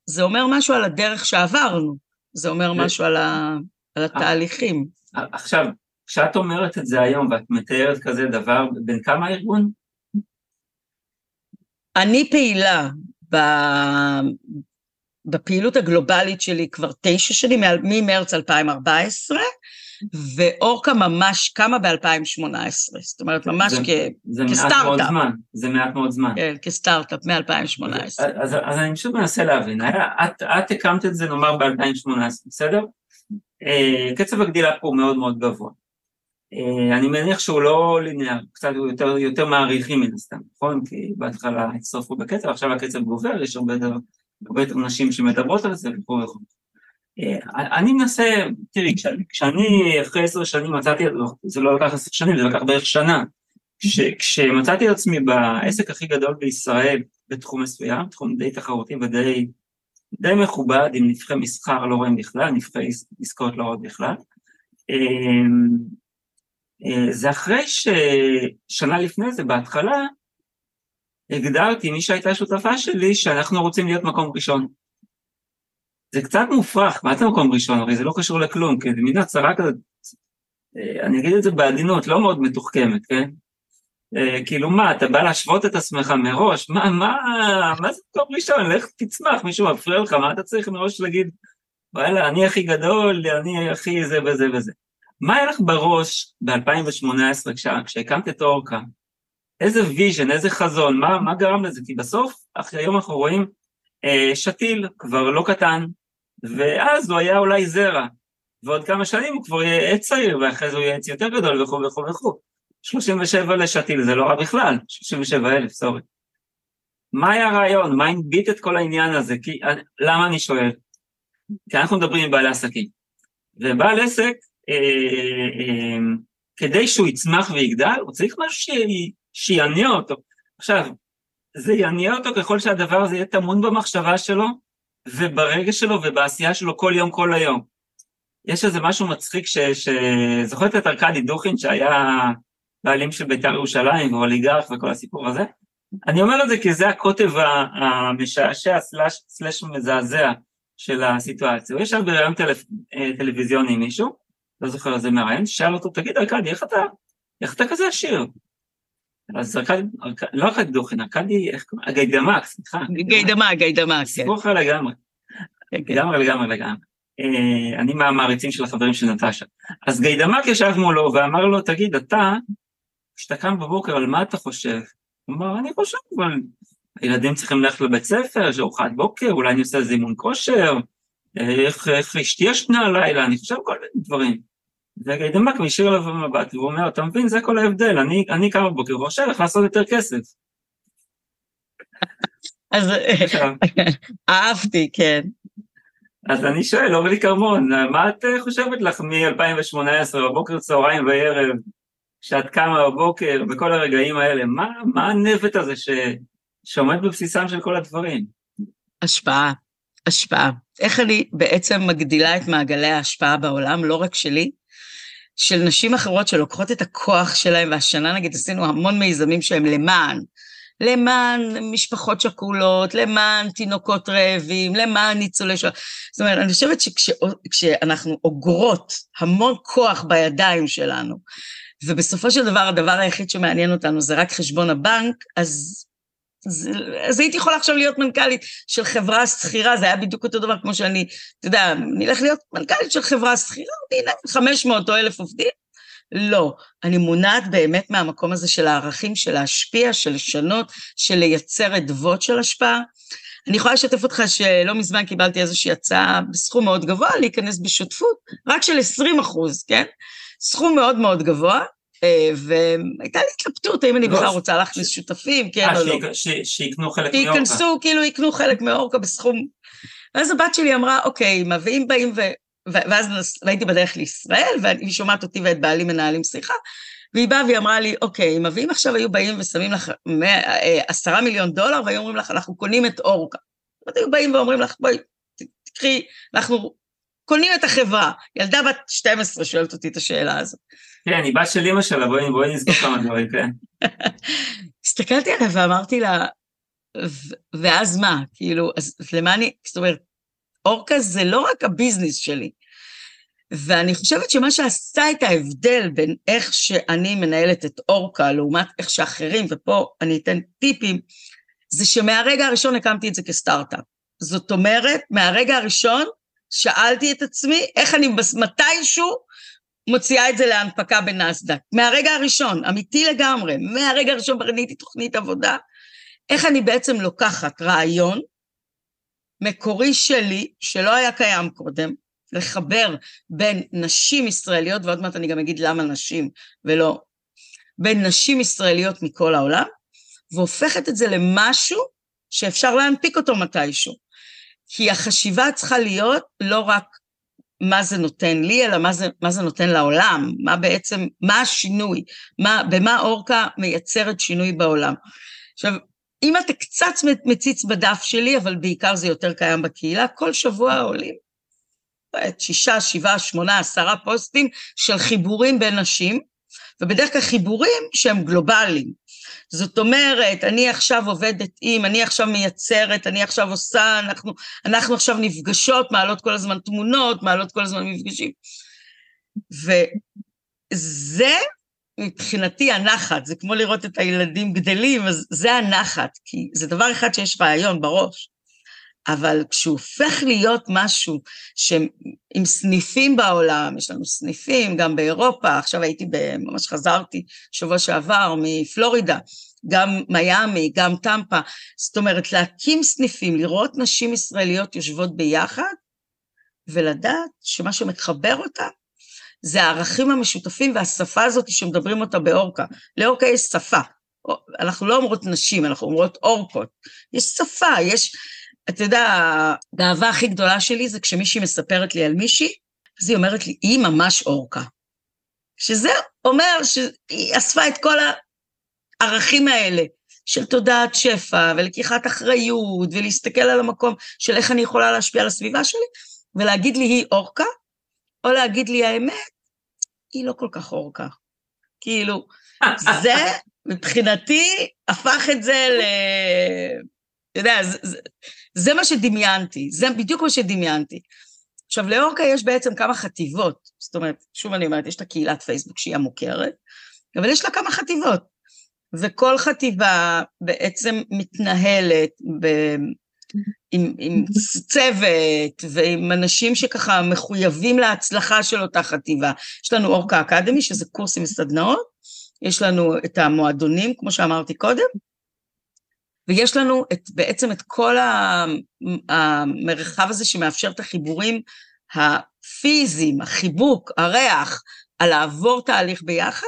B: זה אומר משהו על הדרך שעברנו, זה אומר משהו על, ה, על התהליכים.
A: עכשיו, כשאת אומרת את זה היום ואת מתארת כזה דבר, בין כמה הארגון?
B: אני פעילה בפעילות הגלובלית שלי כבר תשע שנים, ממרץ 2014, ואורקה ממש קמה ב-2018, זאת אומרת, ממש
A: זה,
B: כ,
A: זה
B: כסטארט-אפ.
A: מעט מאוד זמן, זה מעט מאוד זמן.
B: כן, כסטארט-אפ מ-2018.
A: אז, אז, אז אני פשוט מנסה להבין, היה, את, את הקמת את זה נאמר ב-2018, בסדר? אה, קצב הגדילה פה הוא מאוד מאוד גבוה. אה, אני מניח שהוא לא ליניאר, קצת יותר, יותר מעריכים מן הסתם, נכון? כי בהתחלה הצטרפו בקצב, עכשיו הקצב גובר, יש הרבה יותר נשים שמדברות על זה וכו' וכו'. אה, אני מנסה, תראי, כשאני אחרי עשר שנים מצאתי, זה לא לקח עשר שנים, זה לקח בערך שנה, כש, כשמצאתי את עצמי בעסק הכי גדול בישראל בתחום מסוים, תחום די תחרותי ודי די מכובד, עם נבחי מסחר לא רואים בכלל, נבחי עסקאות לא רואים בכלל, אמ, אה, זה אחרי ששנה לפני זה, בהתחלה, הגדרתי, מי שהייתה שותפה שלי, שאנחנו רוצים להיות מקום ראשון. זה קצת מופרך, מה זה מקום ראשון? הרי זה לא קשור לכלום, כי זה מין הצהרה כזאת, אה, אני אגיד את זה בעדינות, לא מאוד מתוחכמת, כן? אה, כאילו מה, אתה בא להשוות את עצמך מראש? מה, מה, מה זה מקום ראשון? לך תצמח, מישהו מפריע לך, מה אתה צריך מראש להגיד, וואלה, אני הכי גדול, אני הכי זה וזה וזה. מה היה לך בראש ב-2018 כשהקמת את אורקה? איזה vision, איזה חזון, מה, מה גרם לזה? כי בסוף, אחרי היום אנחנו רואים אה, שתיל, כבר לא קטן, ואז הוא היה אולי זרע, ועוד כמה שנים הוא כבר יהיה עץ צעיר, ואחרי זה הוא יהיה עץ יותר גדול וכו' וכו' וכו'. 37 לשתיל זה לא רע בכלל, 37 אלף, סורי. מה היה הרעיון? מה הנביט את כל העניין הזה? כי, למה אני שואל? כי אנחנו מדברים עם בעלי עסקים. ובעל עסק, אה, אה, כדי שהוא יצמח ויגדל, הוא צריך משהו שיניע אותו. עכשיו, זה יניע אותו ככל שהדבר הזה יהיה טמון במחשבה שלו, וברגש שלו ובעשייה שלו כל יום כל היום. יש איזה משהו מצחיק ש... ש... זוכרת את ארכדי דוכין שהיה בעלים של בית"ר ירושלים ואוליגרך וכל הסיפור הזה? אני אומר את זה כי זה הקוטב המשעשע סלש, סלש מזעזע של הסיטואציה. הוא ישב בראיון טל... אה, טלוויזיוני עם מישהו, לא זוכר איזה מראיין, שאל אותו, תגיד ארכדי, איך אתה, איך אתה כזה עשיר? אז ארכדי, לא ארכדי דוכין, ארכדי, איך קוראים? גיידמק, סליחה.
B: גיידמק, גיידמק, כן.
A: סיפור אחר לגמרי. כן, כן. לגמרי, לגמרי, לגמרי. אה, אני מהמעריצים של החברים של נטשה. אז גיידמק ישב מולו ואמר לו, תגיד, אתה, כשאתה קם בבוקר, על מה אתה חושב? הוא אמר, אני חושב, אבל הילדים צריכים ללכת לבית ספר, יש ארוחת בוקר, אולי אני עושה איזה אימון כושר, איך, איך אשתי ישנה הלילה, אני חושב כל מיני דברים. וגיידמק משאיר עליו במבט, והוא אומר, אתה מבין, זה כל ההבדל, אני, אני קם בבוקר וחושב איך לעשות יותר כסף.
B: אז אהבתי, כן.
A: אז אני שואל, אורלי כרמון, מה את חושבת לך מ-2018, בבוקר, צהריים וערב, שאת קמה בבוקר, בכל הרגעים האלה, מה, מה הנבט הזה ש, שעומד בבסיסם של כל הדברים?
B: השפעה, השפעה. איך אני בעצם מגדילה את מעגלי ההשפעה בעולם, לא רק שלי, של נשים אחרות שלוקחות את הכוח שלהם, והשנה נגיד עשינו המון מיזמים שהם למען, למען משפחות שכולות, למען תינוקות רעבים, למען ניצולי שואה. זאת אומרת, אני חושבת שכשאנחנו אוגרות המון כוח בידיים שלנו, ובסופו של דבר הדבר היחיד שמעניין אותנו זה רק חשבון הבנק, אז, אז, אז הייתי יכולה עכשיו להיות מנכ"לית של חברה שכירה, זה היה בדיוק אותו דבר כמו שאני, אתה יודע, אני אלך להיות מנכ"לית של חברה שכירה, הנה, 500 או 1,000 עובדים, לא, אני מונעת באמת מהמקום הזה של הערכים, של להשפיע, של לשנות, של לייצר אדוות של השפעה. אני יכולה לשתף אותך שלא מזמן קיבלתי איזושהי הצעה בסכום מאוד גבוה להיכנס בשותפות, רק של 20 אחוז, כן? סכום מאוד מאוד גבוה, והייתה לי התלבטות האם אני בכלל רוצה להכניס שותפים, כן
A: אה,
B: או לא.
A: שיקנו חלק מאורקה.
B: שייכנסו, כאילו יקנו חלק מאורקה בסכום. ואז הבת שלי אמרה, אוקיי, ואם באים ו... ואז הייתי בדרך לישראל, והיא שומעת אותי ואת בעלי מנהלים שיחה, והיא באה והיא אמרה לי, אוקיי, אם אבים עכשיו היו באים ושמים לך אה, עשרה מיליון דולר, והיו אומרים לך, אנחנו קונים את אורקה. זאת היו באים ואומרים לך, בואי, תקחי, אנחנו קונים את החברה. ילדה בת 12 שואלת אותי את השאלה הזאת.
A: כן, היא בת של אימא שלה, בואי, בואי נזכור כמה דברים, כן.
B: הסתכלתי עליה ואמרתי לה, ואז מה? כאילו, אז למה אני, זאת אומרת, אורקה זה לא רק הביזנס שלי. ואני חושבת שמה שעשה את ההבדל בין איך שאני מנהלת את אורקה לעומת איך שאחרים, ופה אני אתן טיפים, זה שמהרגע הראשון הקמתי את זה כסטארט-אפ. זאת אומרת, מהרגע הראשון שאלתי את עצמי איך אני מתישהו מוציאה את זה להנפקה בנסדק. מהרגע הראשון, אמיתי לגמרי, מהרגע הראשון בניתי תוכנית עבודה, איך אני בעצם לוקחת רעיון מקורי שלי, שלא היה קיים קודם, לחבר בין נשים ישראליות, ועוד מעט אני גם אגיד למה נשים ולא, בין נשים ישראליות מכל העולם, והופכת את זה למשהו שאפשר להנפיק אותו מתישהו. כי החשיבה צריכה להיות לא רק מה זה נותן לי, אלא מה זה, מה זה נותן לעולם, מה בעצם, מה השינוי, מה, במה אורקה מייצרת שינוי בעולם. עכשיו, אם אתה קצת מציץ בדף שלי, אבל בעיקר זה יותר קיים בקהילה, כל שבוע עולים שישה, שבעה, שמונה, עשרה פוסטים של חיבורים בין נשים, ובדרך כלל חיבורים שהם גלובליים. זאת אומרת, אני עכשיו עובדת עם, אני עכשיו מייצרת, אני עכשיו עושה, אנחנו, אנחנו עכשיו נפגשות, מעלות כל הזמן תמונות, מעלות כל הזמן מפגשים. וזה מבחינתי הנחת, זה כמו לראות את הילדים גדלים, אז זה הנחת, כי זה דבר אחד שיש רעיון בראש. אבל כשהוא הופך להיות משהו שעם סניפים בעולם, יש לנו סניפים גם באירופה, עכשיו הייתי, ממש חזרתי שבוע שעבר מפלורידה, גם מיאמי, גם טמפה, זאת אומרת להקים סניפים, לראות נשים ישראליות יושבות ביחד, ולדעת שמה שמחבר אותה זה הערכים המשותפים והשפה הזאת שמדברים אותה באורקה. לאורקה יש שפה. אנחנו לא אומרות נשים, אנחנו אומרות אורקות. יש שפה, יש... אתה יודע, הגאווה הכי גדולה שלי זה כשמישהי מספרת לי על מישהי, אז היא אומרת לי, היא ממש אורקה. שזה אומר שהיא אספה את כל הערכים האלה של תודעת שפע ולקיחת אחריות ולהסתכל על המקום של איך אני יכולה להשפיע על הסביבה שלי, ולהגיד לי היא אורקה, או להגיד לי האמת, היא לא כל כך אורקה. כאילו, זה מבחינתי הפך את זה ל... אתה יודע, זה, זה, זה מה שדמיינתי, זה בדיוק מה שדמיינתי. עכשיו, לאורקה יש בעצם כמה חטיבות, זאת אומרת, שוב אני אומרת, יש את הקהילת פייסבוק שהיא המוכרת, אבל יש לה כמה חטיבות, וכל חטיבה בעצם מתנהלת ב... עם, עם צוות ועם אנשים שככה מחויבים להצלחה של אותה חטיבה. יש לנו אורקה אקדמי, שזה קורסים וסדנאות, יש לנו את המועדונים, כמו שאמרתי קודם, ויש לנו את, בעצם את כל המרחב הזה שמאפשר את החיבורים הפיזיים, החיבוק, הריח, על לעבור תהליך ביחד.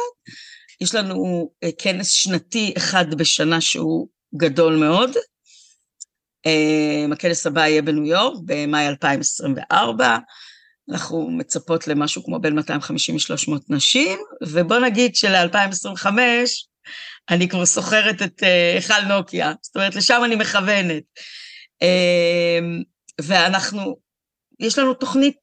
B: יש לנו אה, כנס שנתי אחד בשנה שהוא גדול מאוד. אה, הכנס הבא יהיה בניו יורק במאי 2024. אנחנו מצפות למשהו כמו בין 250 ל-300 נשים, ובוא נגיד של-2025 אני כבר סוחרת את אה, היכל נוקיה, זאת אומרת, לשם אני מכוונת. אמ, ואנחנו, יש לנו תוכנית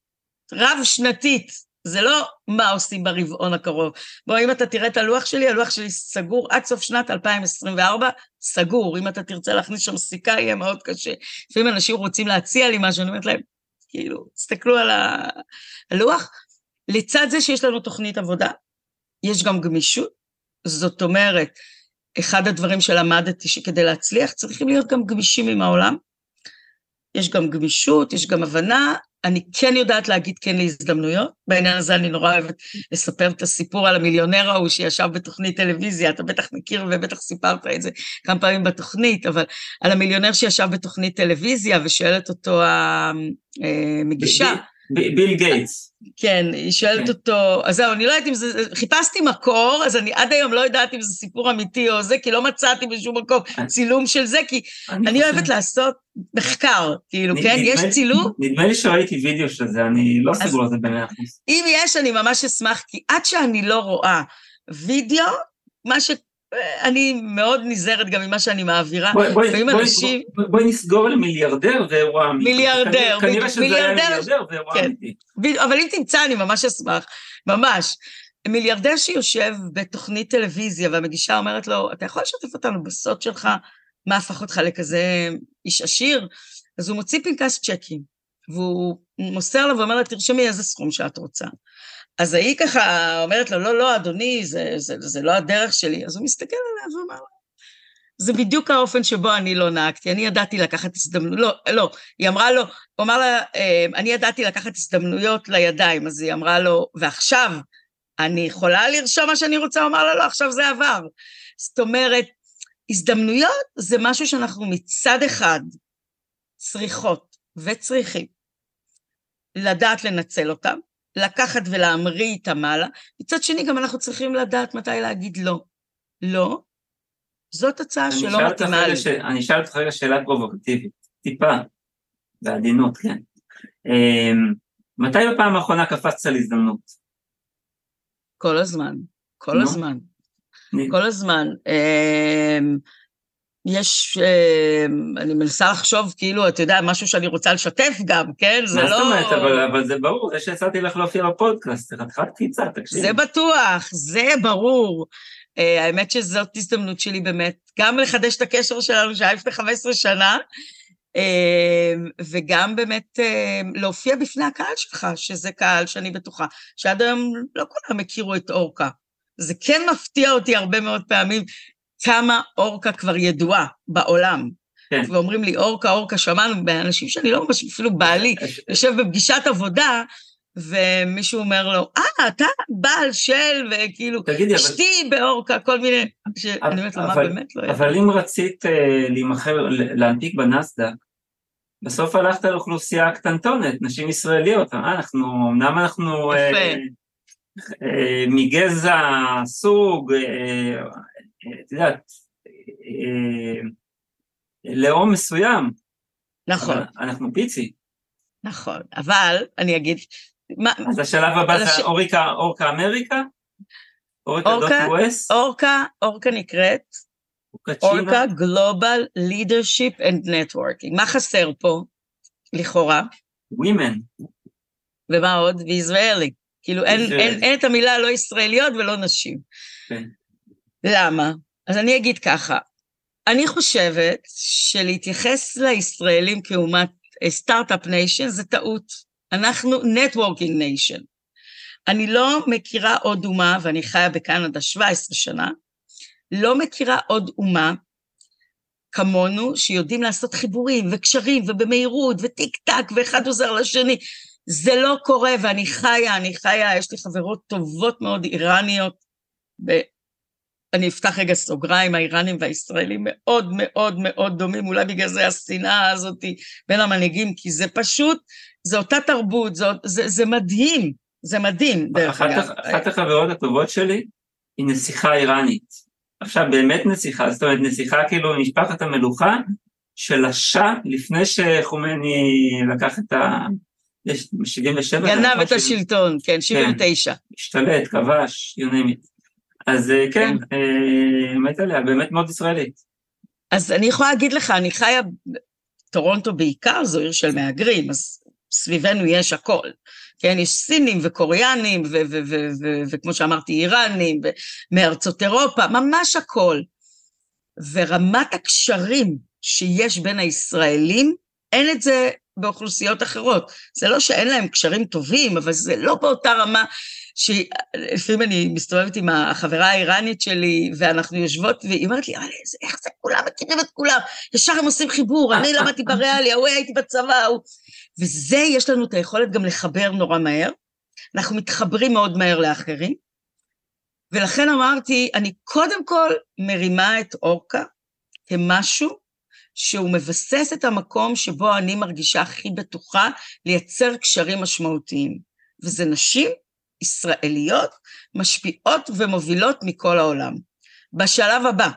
B: רב-שנתית, זה לא מה עושים ברבעון הקרוב. בוא, אם אתה תראה את הלוח שלי, הלוח שלי סגור עד סוף שנת 2024, סגור. אם אתה תרצה להכניס שם סיכה, יהיה מאוד קשה. לפעמים אנשים רוצים להציע לי משהו, אני אומרת להם, כאילו, תסתכלו על הלוח. לצד זה שיש לנו תוכנית עבודה, יש גם גמישות, זאת אומרת, אחד הדברים שלמדתי שכדי להצליח צריכים להיות גם גמישים עם העולם. יש גם גמישות, יש גם הבנה, אני כן יודעת להגיד כן להזדמנויות, בעניין הזה אני נורא אוהבת לספר את הסיפור על המיליונר ההוא שישב בתוכנית טלוויזיה, אתה בטח מכיר ובטח סיפרת את זה כמה פעמים בתוכנית, אבל על המיליונר שישב בתוכנית טלוויזיה ושואלת אותו המגישה.
A: ביל גייטס.
B: כן, היא שואלת כן. אותו, אז זהו, אני לא יודעת אם זה, חיפשתי מקור, אז אני עד היום לא יודעת אם זה סיפור אמיתי או זה, כי לא מצאתי בשום מקום צילום של זה, כי אני, אוהבת לעשות מחקר, כאילו, כן? יש צילום?
A: נדמה לי שראיתי וידאו של זה, אני לא סגור על זה במאה אחוז.
B: אם יש, אני ממש אשמח, כי עד שאני לא רואה וידאו, מה ש... אני מאוד נזהרת גם ממה שאני מעבירה. בואי, בואי,
A: בואי, אנשים... בואי, בואי נסגור למיליארדר ואירוע
B: אמיתי. מיליארדר,
A: כנראה שזה היה מיליארדר ואירוע כן. אמיתי.
B: אבל אם תמצא, אני ממש אשמח, ממש. מיליארדר שיושב בתוכנית טלוויזיה והמגישה אומרת לו, אתה יכול לשתף אותנו בסוד שלך, מה הפך אותך לכזה איש עשיר? אז הוא מוציא פנקס צ'קים, והוא מוסר לה ואומר לה, תרשמי איזה סכום שאת רוצה. אז ההיא ככה אומרת לו, לא, לא, אדוני, זה, זה, זה לא הדרך שלי. אז הוא מסתכל עליה ואומר לה, זה בדיוק האופן שבו אני לא נהגתי. אני ידעתי לקחת הזדמנות, לא, לא, היא אמרה לו, הוא אמר לה, אה, אני ידעתי לקחת הזדמנויות לידיים, אז היא אמרה לו, ועכשיו אני יכולה לרשום מה שאני רוצה? הוא אמר לה, לא, עכשיו זה עבר. זאת אומרת, הזדמנויות זה משהו שאנחנו מצד אחד צריכות וצריכים לדעת לנצל אותם, לקחת ולהמריא איתם הלאה, מצד שני גם אנחנו צריכים לדעת מתי להגיד לא. לא, זאת הצעה שלא מתאימה לי.
A: ש... אני אשאל אותך רגע שאלה פרובוקטיבית, טיפה, בעדינות, כן. אמ, מתי בפעם האחרונה קפצת על הזדמנות?
B: כל הזמן, כל הזמן. כל הזמן. אמ, יש, אמ, אני מנסה לחשוב, כאילו, אתה יודע, משהו שאני רוצה לשתף גם, כן?
A: זה לא... מה זאת אומרת? אבל, אבל זה ברור, זה שהצעתי לך להופיע בפודקאסט, זה חתיכת קפיצה, תקשיבי.
B: זה בטוח, זה ברור. Uh, האמת שזאת הזדמנות שלי באמת, גם לחדש את הקשר שלנו שהיה לפני 15 שנה, uh, וגם באמת uh, להופיע בפני הקהל שלך, שזה קהל שאני בטוחה, שעד היום לא כולם הכירו את אורקה. זה כן מפתיע אותי הרבה מאוד פעמים כמה אורקה כבר ידועה בעולם. כן. ואומרים לי, אורקה, אורקה, שמענו באנשים שאני לא ממש, אפילו בעלי, יושב בפגישת עבודה, ומישהו אומר לו, אה, אתה בעל של, וכאילו, תגידי, אשתי אבל... באורקה, כל מיני, שאני אומרת לו, מה באמת לא
A: אבל אם רצית uh, להימכר, להנפיק בנסדק, בסוף הלכת לאוכלוסייה קטנטונת, נשים ישראליות, אה, אנחנו, אמנם אנחנו... אה, יפה. Uh, אה, מגזע, סוג, אה, את יודעת, אה, לאום מסוים.
B: נכון.
A: אנחנו פיצי.
B: נכון, אבל אני אגיד...
A: אז השלב הבא זה אוריקה, אורקה אמריקה? אורקה?
B: אורקה, אורקה נקראת אורקה Global Leadership and Networking. מה חסר פה, לכאורה?
A: Women.
B: ומה עוד? וישראלי. כאילו אין, אין, אין את המילה לא ישראליות ולא נשים. כן. למה? אז אני אגיד ככה, אני חושבת שלהתייחס לישראלים כאומת Startup Nation זה טעות. אנחנו networking nation. אני לא מכירה עוד אומה, ואני חיה בקנדה 17 שנה, לא מכירה עוד אומה כמונו, שיודעים לעשות חיבורים וקשרים ובמהירות וטיק טק ואחד עוזר לשני. זה לא קורה, ואני חיה, אני חיה, יש לי חברות טובות מאוד איראניות, ואני אפתח רגע סוגריים, האיראנים והישראלים מאוד מאוד מאוד דומים, אולי בגלל זה השנאה הזאת בין המנהיגים, כי זה פשוט, זה אותה תרבות, זה, זה, זה מדהים, זה מדהים, דרך אגב.
A: אחת החברות הטובות שלי היא נסיכה איראנית. עכשיו, באמת נסיכה, זאת אומרת, נסיכה כאילו משפחת המלוכה של השאה לפני שחומני לקח את ה... יש 77...
B: גנב את השלטון, כן, 79. כן,
A: השתלט, כבש, you name it. אז אה, כן, כן. אה, מת עליה, באמת מאוד ישראלית.
B: אז אני יכולה להגיד לך, אני חיה, טורונטו בעיקר זו עיר של מהגרים, אז סביבנו יש הכל. כן, יש סינים וקוריאנים, וכמו שאמרתי, איראנים, מארצות אירופה, ממש הכל. ורמת הקשרים שיש בין הישראלים, אין את זה באוכלוסיות אחרות. זה לא שאין להם קשרים טובים, אבל זה לא באותה רמה שלפעמים אני מסתובבת עם החברה האיראנית שלי, ואנחנו יושבות, והיא אומרת לי, איך זה כולם מכירים את כולם? ישר הם עושים חיבור, אני למדתי בריאלי, ההוא הייתי בצבא, ההוא... וזה, יש לנו את היכולת גם לחבר נורא מהר. אנחנו מתחברים מאוד מהר לאחרים. ולכן אמרתי, אני קודם כל מרימה את אורקה כמשהו שהוא מבסס את המקום שבו אני מרגישה הכי בטוחה לייצר קשרים משמעותיים. וזה נשים ישראליות משפיעות ומובילות מכל העולם. בשלב הבא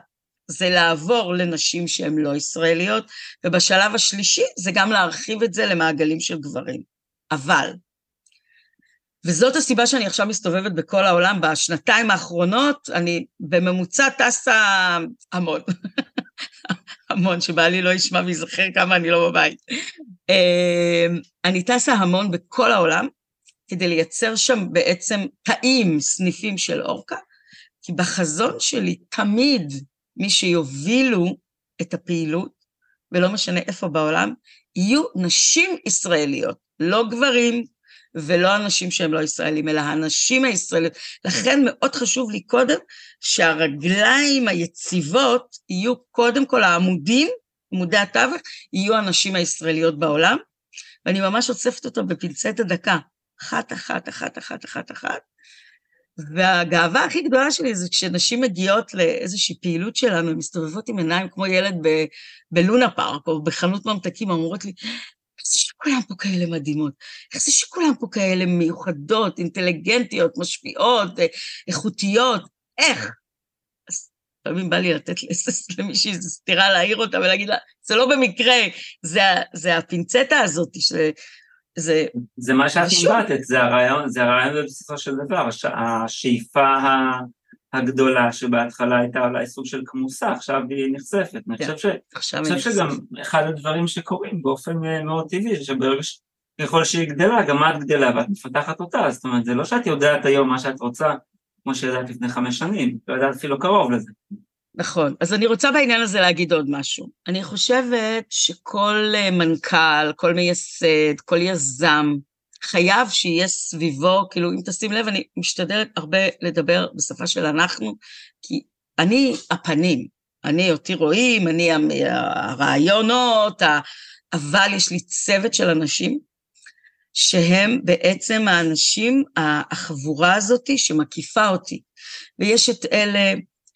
B: זה לעבור לנשים שהן לא ישראליות, ובשלב השלישי זה גם להרחיב את זה למעגלים של גברים. אבל, וזאת הסיבה שאני עכשיו מסתובבת בכל העולם, בשנתיים האחרונות אני בממוצע טסה המון. המון, שבעלי לא ישמע וייזכר כמה אני לא בבית. אמ, אני טסה המון בכל העולם, כדי לייצר שם בעצם תאים, סניפים של אורקה, כי בחזון שלי תמיד מי שיובילו את הפעילות, ולא משנה איפה בעולם, יהיו נשים ישראליות, לא גברים, ולא אנשים שהם לא ישראלים, אלא הנשים הישראליות. לכן מאוד חשוב לי קודם שהרגליים היציבות יהיו קודם כל העמודים, עמודי התווך, יהיו הנשים הישראליות בעולם, ואני ממש אוספת אותו בפינצטה דקה, אחת, אחת, אחת, אחת, אחת, אחת, והגאווה הכי גדולה שלי זה כשנשים מגיעות לאיזושהי פעילות שלנו, הן מסתובבות עם עיניים כמו ילד ב- בלונה פארק או בחנות ממתקים, אומרות לי, איך זה שכולם פה כאלה מדהימות? איך זה שכולם פה כאלה מיוחדות, אינטליגנטיות, משפיעות, איכותיות? איך? אז לפעמים בא לי לתת למישהי איזו סטירה, להעיר אותה ולהגיד לה, זה לא במקרה, זה, זה הפינצטה הזאת, שזה זה...
A: זה מה שאת נבטת, זה הרעיון, זה הרעיון בבסיסו של דבר, הש, השאיפה הגדולה שבהתחלה הייתה אולי סוג של כמוסה, עכשיו היא נחשפת. אני חושב, ש... חושב שגם אחד הדברים שקורים באופן אה, מאוד טבעי, שברגע ש... ככל שהיא גדלה, גם את גדלה ואת מפתחת אותה, זאת אומרת, זה לא שאת יודעת היום מה שאת רוצה, כמו שידעת לפני חמש שנים, לא יודעת אפילו קרוב לזה.
B: נכון. אז אני רוצה בעניין הזה להגיד עוד משהו. אני חושבת שכל אה, מנכ"ל, כל מייסד, כל יזם, חייב שיהיה סביבו, כאילו, אם תשים לב, אני משתדלת הרבה לדבר בשפה של אנחנו, כי אני הפנים, אני אותי רואים, אני הרעיונות, אבל יש לי צוות של אנשים שהם בעצם האנשים, החבורה הזאת שמקיפה אותי. ויש את אלה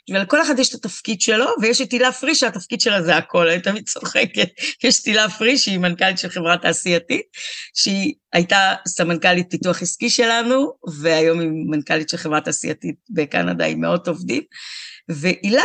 B: ולכל אחד יש את התפקיד שלו, ויש את הילה פריש, שהתפקיד שלה זה הכל, אני תמיד צוחקת. יש את הילה פריש, שהיא מנכ"לית של חברה תעשייתית, שהיא הייתה סמנכ"לית פיתוח עסקי שלנו, והיום היא מנכ"לית של חברה תעשייתית בקנדה עם מאות עובדים. והילה,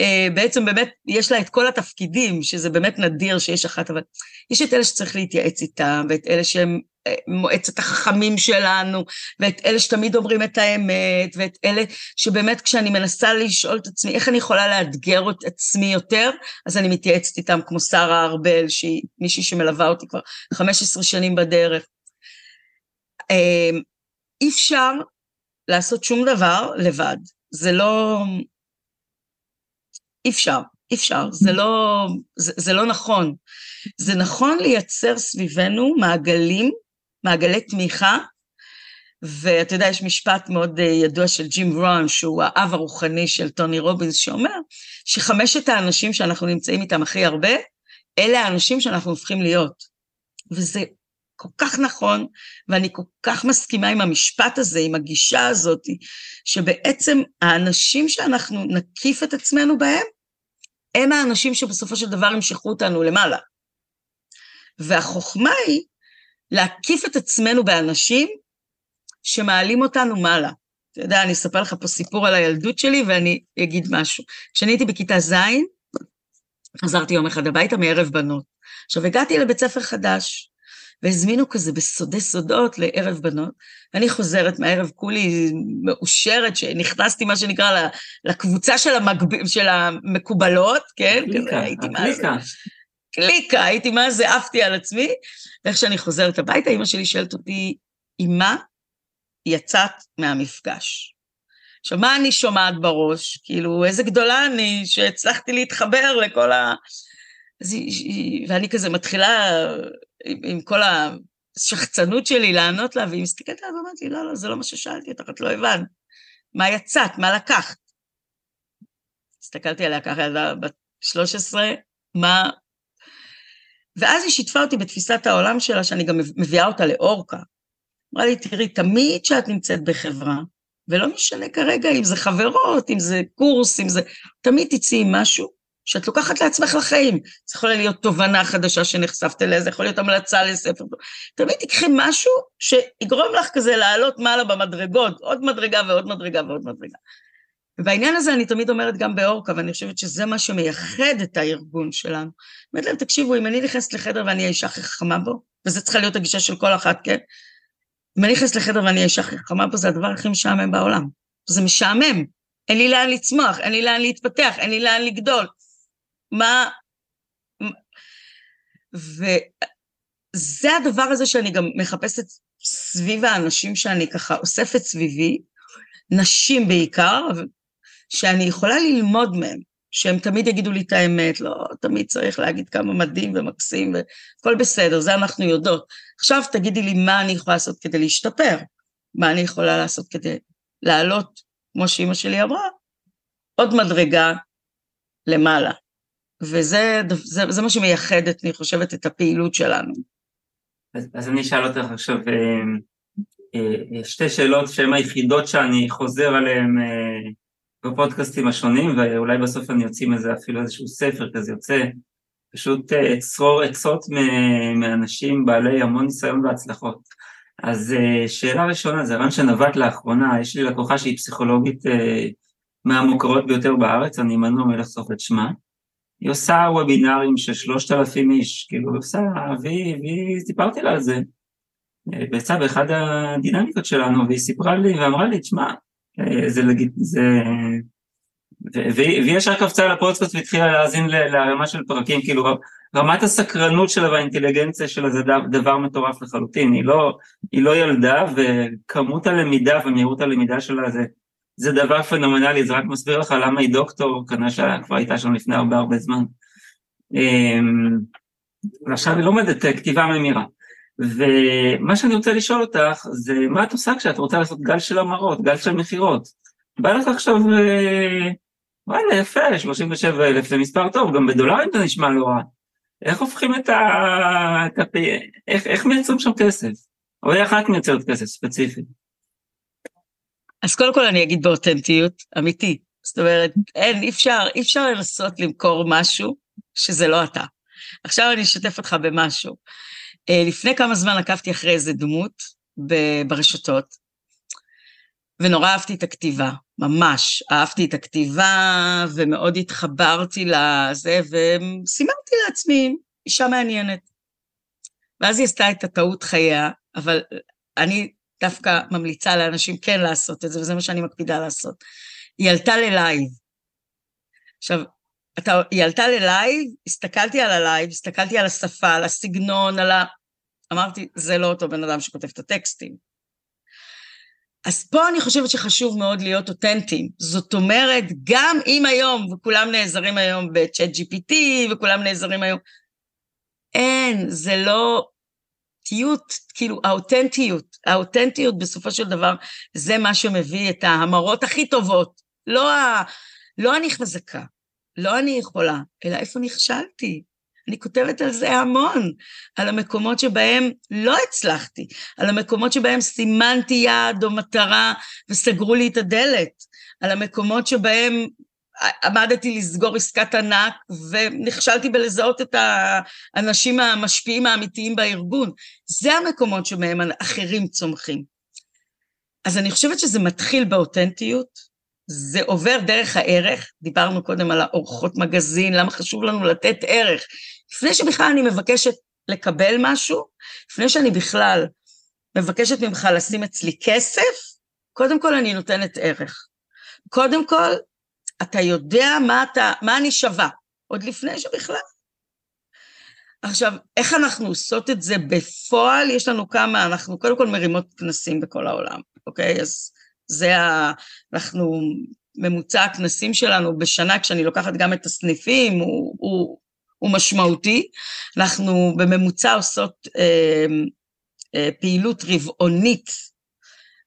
B: אה, בעצם באמת, יש לה את כל התפקידים, שזה באמת נדיר שיש אחת, אבל יש את אלה שצריך להתייעץ איתם, ואת אלה שהם מועצת החכמים שלנו, ואת אלה שתמיד אומרים את האמת, ואת אלה שבאמת כשאני מנסה לשאול את עצמי איך אני יכולה לאתגר את עצמי יותר, אז אני מתייעצת איתם כמו שרה ארבל, שהיא מישהי שמלווה אותי כבר 15 שנים בדרך. אמ, אי אפשר לעשות שום דבר לבד, זה לא... אי אפשר, אי אפשר, זה לא, זה, זה לא נכון. זה נכון לייצר סביבנו מעגלים מעגלי תמיכה, ואתה יודע, יש משפט מאוד אה, ידוע של ג'ים רון, שהוא האב הרוחני של טוני רובינס, שאומר שחמשת האנשים שאנחנו נמצאים איתם הכי הרבה, אלה האנשים שאנחנו הופכים להיות. וזה כל כך נכון, ואני כל כך מסכימה עם המשפט הזה, עם הגישה הזאת, שבעצם האנשים שאנחנו נקיף את עצמנו בהם, הם האנשים שבסופו של דבר ימשכו אותנו למעלה. והחוכמה היא להקיף את עצמנו באנשים שמעלים אותנו מעלה. אתה יודע, אני אספר לך פה סיפור על הילדות שלי ואני אגיד משהו. כשאני הייתי בכיתה ז', חזרתי יום אחד הביתה מערב בנות. עכשיו, הגעתי לבית ספר חדש, והזמינו כזה בסודי סודות לערב בנות, ואני חוזרת מהערב כולי מאושרת, שנכנסתי, מה שנקרא, לקבוצה של, המגב... של המקובלות, כן?
A: הקליקה, הקליקה.
B: קליקה, הייתי מה זה עפתי על עצמי, ואיך שאני חוזרת הביתה, אימא שלי שואלת אותי, מה יצאת מהמפגש? עכשיו, מה אני שומעת בראש? כאילו, איזה גדולה אני שהצלחתי להתחבר לכל ה... ואני כזה מתחילה עם, עם כל השחצנות שלי לענות לה, והיא מסתכלת עליו ואומרת לי, לא, לא, זה לא מה ששאלתי אותך, את לא הבנת. מה יצאת? מה לקחת? הסתכלתי עליה ככה, ילדה בת 13, מה ואז היא שיתפה אותי בתפיסת העולם שלה, שאני גם מביאה אותה לאורקה. אמרה לי, תראי, תמיד כשאת נמצאת בחברה, ולא משנה כרגע אם זה חברות, אם זה קורס, אם זה... תמיד תצאי עם משהו שאת לוקחת לעצמך לחיים. זה יכול להיות תובנה חדשה שנחשפת אליה, זה יכול להיות המלצה לספר. תמיד תיקחי משהו שיגרום לך כזה לעלות מעלה במדרגות, עוד מדרגה ועוד מדרגה ועוד מדרגה. ובעניין הזה אני תמיד אומרת גם באורקה, ואני חושבת שזה מה שמייחד את הארגון שלנו. אומרת להם, תקשיבו, אם אני נכנסת לחדר ואני האישה הכי חכמה בו, וזו צריכה להיות הגישה של כל אחת, כן? אם אני נכנסת לחדר ואני האישה הכי חכמה בו, זה הדבר הכי משעמם בעולם. זה משעמם. אין לי לאן לצמוח, אין לי לאן להתפתח, אין לי לאן לגדול. מה... וזה הדבר הזה שאני גם מחפשת סביב האנשים שאני ככה אוספת סביבי, נשים בעיקר, שאני יכולה ללמוד מהם. שהם תמיד יגידו לי את האמת, לא תמיד צריך להגיד כמה מדהים ומקסים והכל בסדר, זה אנחנו יודעות. עכשיו תגידי לי מה אני יכולה לעשות כדי להשתפר, מה אני יכולה לעשות כדי לעלות, כמו שאימא שלי אמרה, עוד מדרגה למעלה. וזה זה, זה מה שמייחדת, אני חושבת, את הפעילות שלנו.
A: אז, אז אני אשאל אותך עכשיו אה, אה, אה, שתי שאלות שהן היחידות שאני חוזר עליהן בפודקאסטים השונים, ואולי בסוף אני אוציא מזה אפילו איזשהו ספר כזה יוצא, פשוט צרור עצות מאנשים בעלי המון ניסיון והצלחות. אז שאלה ראשונה, זה רעיון שנבט לאחרונה, יש לי לקוחה שהיא פסיכולוגית מהמוכרות ביותר בארץ, אני מנוע מלחשוף את שמה. היא עושה וובינארים של שלושת אלפים איש, כאילו היא עושה, והיא, סיפרתי לה על זה, יצא באחד הדינמיקות שלנו, והיא סיפרה לי ואמרה לי, תשמע, זה לגיט... זה... והיא ישר קפצה לפודקאסט והתחילה להאזין לרמה של פרקים, כאילו רמת הסקרנות שלה והאינטליגנציה שלה זה דבר מטורף לחלוטין, היא לא, היא לא ילדה וכמות הלמידה ומהירות הלמידה שלה זה זה דבר פנומנלי, זה רק מסביר לך למה היא דוקטור, כנראה שכבר הייתה שם לפני הרבה הרבה זמן. אמ, ועכשיו היא לומדת אה, כתיבה ממירה. ומה שאני רוצה לשאול אותך, זה מה את עושה כשאת רוצה לעשות גל של המרות, גל של מכירות? בא לך עכשיו, אה, וואלה, יפה, 37 אלף זה מספר טוב, גם בדולרים זה נשמע לא רע. איך הופכים את ה... איך, איך מייצרים שם כסף? או איך את מייצרת כסף ספציפית?
B: אז קודם כל אני אגיד באותנטיות, אמיתי. זאת אומרת, אין, אי אפשר, אי אפשר לנסות למכור משהו שזה לא אתה. עכשיו אני אשתף אותך במשהו. אה, לפני כמה זמן עקבתי אחרי איזה דמות ברשתות, ונורא אהבתי את הכתיבה, ממש. אהבתי את הכתיבה, ומאוד התחברתי לזה, וסימנתי לעצמי, אישה מעניינת. ואז היא עשתה את הטעות חייה, אבל אני דווקא ממליצה לאנשים כן לעשות את זה, וזה מה שאני מקפידה לעשות. היא עלתה ל live. עכשיו, אתה, היא עלתה ל live, הסתכלתי על ה live, הסתכלתי על השפה, על הסגנון, על ה... אמרתי, זה לא אותו בן אדם שכותב את הטקסטים. אז פה אני חושבת שחשוב מאוד להיות אותנטיים. זאת אומרת, גם אם היום, וכולם נעזרים היום ב ChatGPT, וכולם נעזרים היום, אין, זה לא, האותיות, כאילו האותנטיות, האותנטיות בסופו של דבר זה מה שמביא את ההמרות הכי טובות. לא, ה, לא אני חזקה, לא אני יכולה, אלא איפה נכשלתי. אני כותבת על זה המון, על המקומות שבהם לא הצלחתי, על המקומות שבהם סימנתי יעד או מטרה וסגרו לי את הדלת, על המקומות שבהם עמדתי לסגור עסקת ענק ונכשלתי בלזהות את האנשים המשפיעים האמיתיים בארגון. זה המקומות שמהם אחרים צומחים. אז אני חושבת שזה מתחיל באותנטיות, זה עובר דרך הערך, דיברנו קודם על האורחות מגזין, למה חשוב לנו לתת ערך. לפני שבכלל אני מבקשת לקבל משהו, לפני שאני בכלל מבקשת ממך לשים אצלי כסף, קודם כל אני נותנת ערך. קודם כל, אתה יודע מה, אתה, מה אני שווה, עוד לפני שבכלל. עכשיו, איך אנחנו עושות את זה בפועל? יש לנו כמה, אנחנו קודם כל מרימות כנסים בכל העולם, אוקיי? אז זה ה... אנחנו, ממוצע הכנסים שלנו בשנה, כשאני לוקחת גם את הסניפים, הוא, הוא, הוא משמעותי. אנחנו בממוצע עושות אה, אה, פעילות רבעונית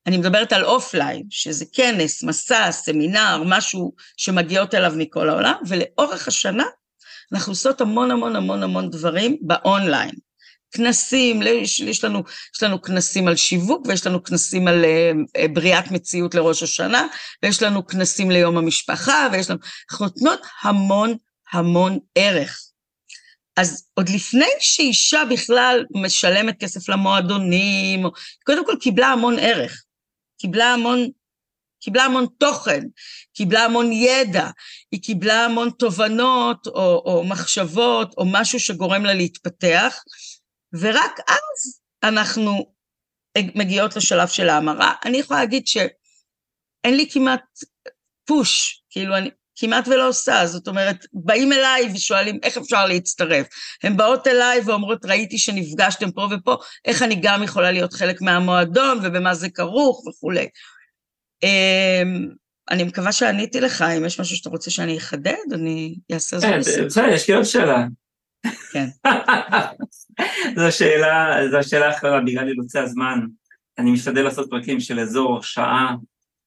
B: אני מדברת על offline, שזה כנס, מסע, סמינר, משהו שמגיעות אליו מכל העולם, ולאורך השנה אנחנו עושות המון המון המון המון דברים באונליין. כנסים, יש, יש, לנו, יש לנו כנסים על שיווק, ויש לנו כנסים על uh, בריאת מציאות לראש השנה, ויש לנו כנסים ליום המשפחה, ויש לנו... אנחנו נותנות המון המון ערך. אז עוד לפני שאישה בכלל משלמת כסף למועדונים, קודם כל קיבלה המון ערך. קיבלה המון, קיבלה המון תוכן, קיבלה המון ידע, היא קיבלה המון תובנות או, או מחשבות או משהו שגורם לה להתפתח, ורק אז אנחנו מגיעות לשלב של ההמרה. אני יכולה להגיד שאין לי כמעט פוש, כאילו אני כמעט ולא עושה, זאת אומרת, באים אליי ושואלים איך אפשר להצטרף. הן באות אליי ואומרות, ראיתי שנפגשתם פה ופה, איך אני גם יכולה להיות חלק מהמועדון ובמה זה כרוך וכולי. אמ, אני מקווה שעניתי לך, אם יש משהו שאתה רוצה שאני אחדד, אני אעשה זאת
A: כן. בסדר, יש לי עוד שאלה.
B: כן.
A: זו שאלה, זו השאלה האחרונה, בגלל אילוצי הזמן. אני משתדל לעשות פרקים של אזור שעה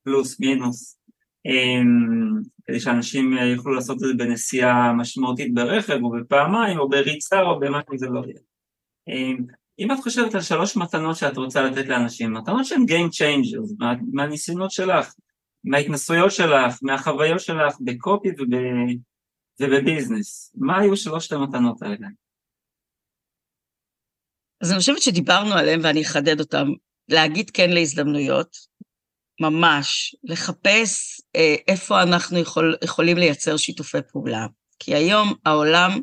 A: פלוס מינוס, אמ, כדי שאנשים יוכלו לעשות את זה בנסיעה משמעותית ברכב או בפעמיים או בריצה או במה שזה לא יהיה. אמ, אם את חושבת על שלוש מתנות שאת רוצה לתת לאנשים, מתנות שהן Game Changers, מה, מהניסיונות שלך, מההתנסויות שלך, מהחוויות שלך בקופי וב, ובביזנס, מה היו שלושת המתנות האלה?
B: אז אני חושבת שדיברנו עליהם ואני אחדד אותם. להגיד כן להזדמנויות, ממש, לחפש אה, איפה אנחנו יכול, יכולים לייצר שיתופי פעולה. כי היום העולם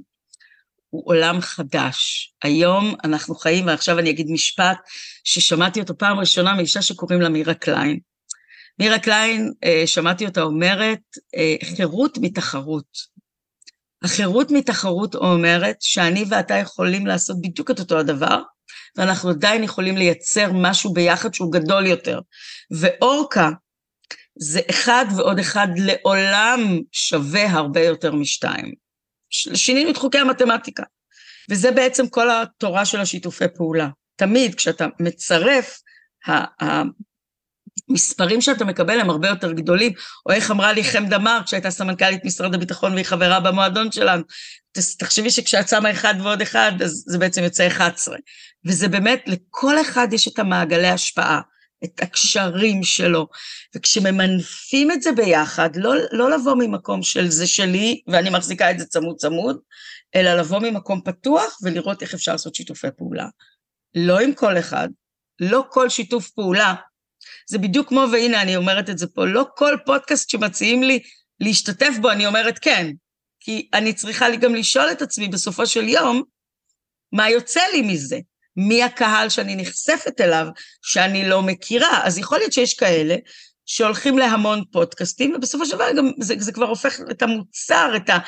B: הוא עולם חדש. היום אנחנו חיים, ועכשיו אני אגיד משפט ששמעתי אותו פעם ראשונה מאישה שקוראים לה מירה קליין. מירה קליין, אה, שמעתי אותה אומרת, אה, חירות מתחרות. החירות מתחרות אומרת שאני ואתה יכולים לעשות בדיוק את אותו הדבר, ואנחנו עדיין יכולים לייצר משהו ביחד שהוא גדול יותר. ואורקה זה אחד ועוד אחד לעולם שווה הרבה יותר משתיים. שינינו את חוקי המתמטיקה. וזה בעצם כל התורה של השיתופי פעולה. תמיד כשאתה מצרף, המספרים שאתה מקבל הם הרבה יותר גדולים, או איך אמרה לי חמדה מרק, שהייתה סמנכ"לית משרד הביטחון והיא חברה במועדון שלנו, תחשבי שכשאת שמה אחד ועוד אחד, אז זה בעצם יוצא 11. וזה באמת, לכל אחד יש את המעגלי השפעה, את הקשרים שלו, וכשממנפים את זה ביחד, לא, לא לבוא ממקום של זה שלי ואני מחזיקה את זה צמוד צמוד, אלא לבוא ממקום פתוח ולראות איך אפשר לעשות שיתופי פעולה. לא עם כל אחד, לא כל שיתוף פעולה. זה בדיוק כמו, והנה אני אומרת את זה פה, לא כל פודקאסט שמציעים לי להשתתף בו, אני אומרת כן, כי אני צריכה גם לשאול את עצמי בסופו של יום, מה יוצא לי מזה? מי הקהל שאני נחשפת אליו שאני לא מכירה? אז יכול להיות שיש כאלה שהולכים להמון פודקאסטים, ובסופו של דבר גם זה, זה כבר הופך את המוצר, את, ה,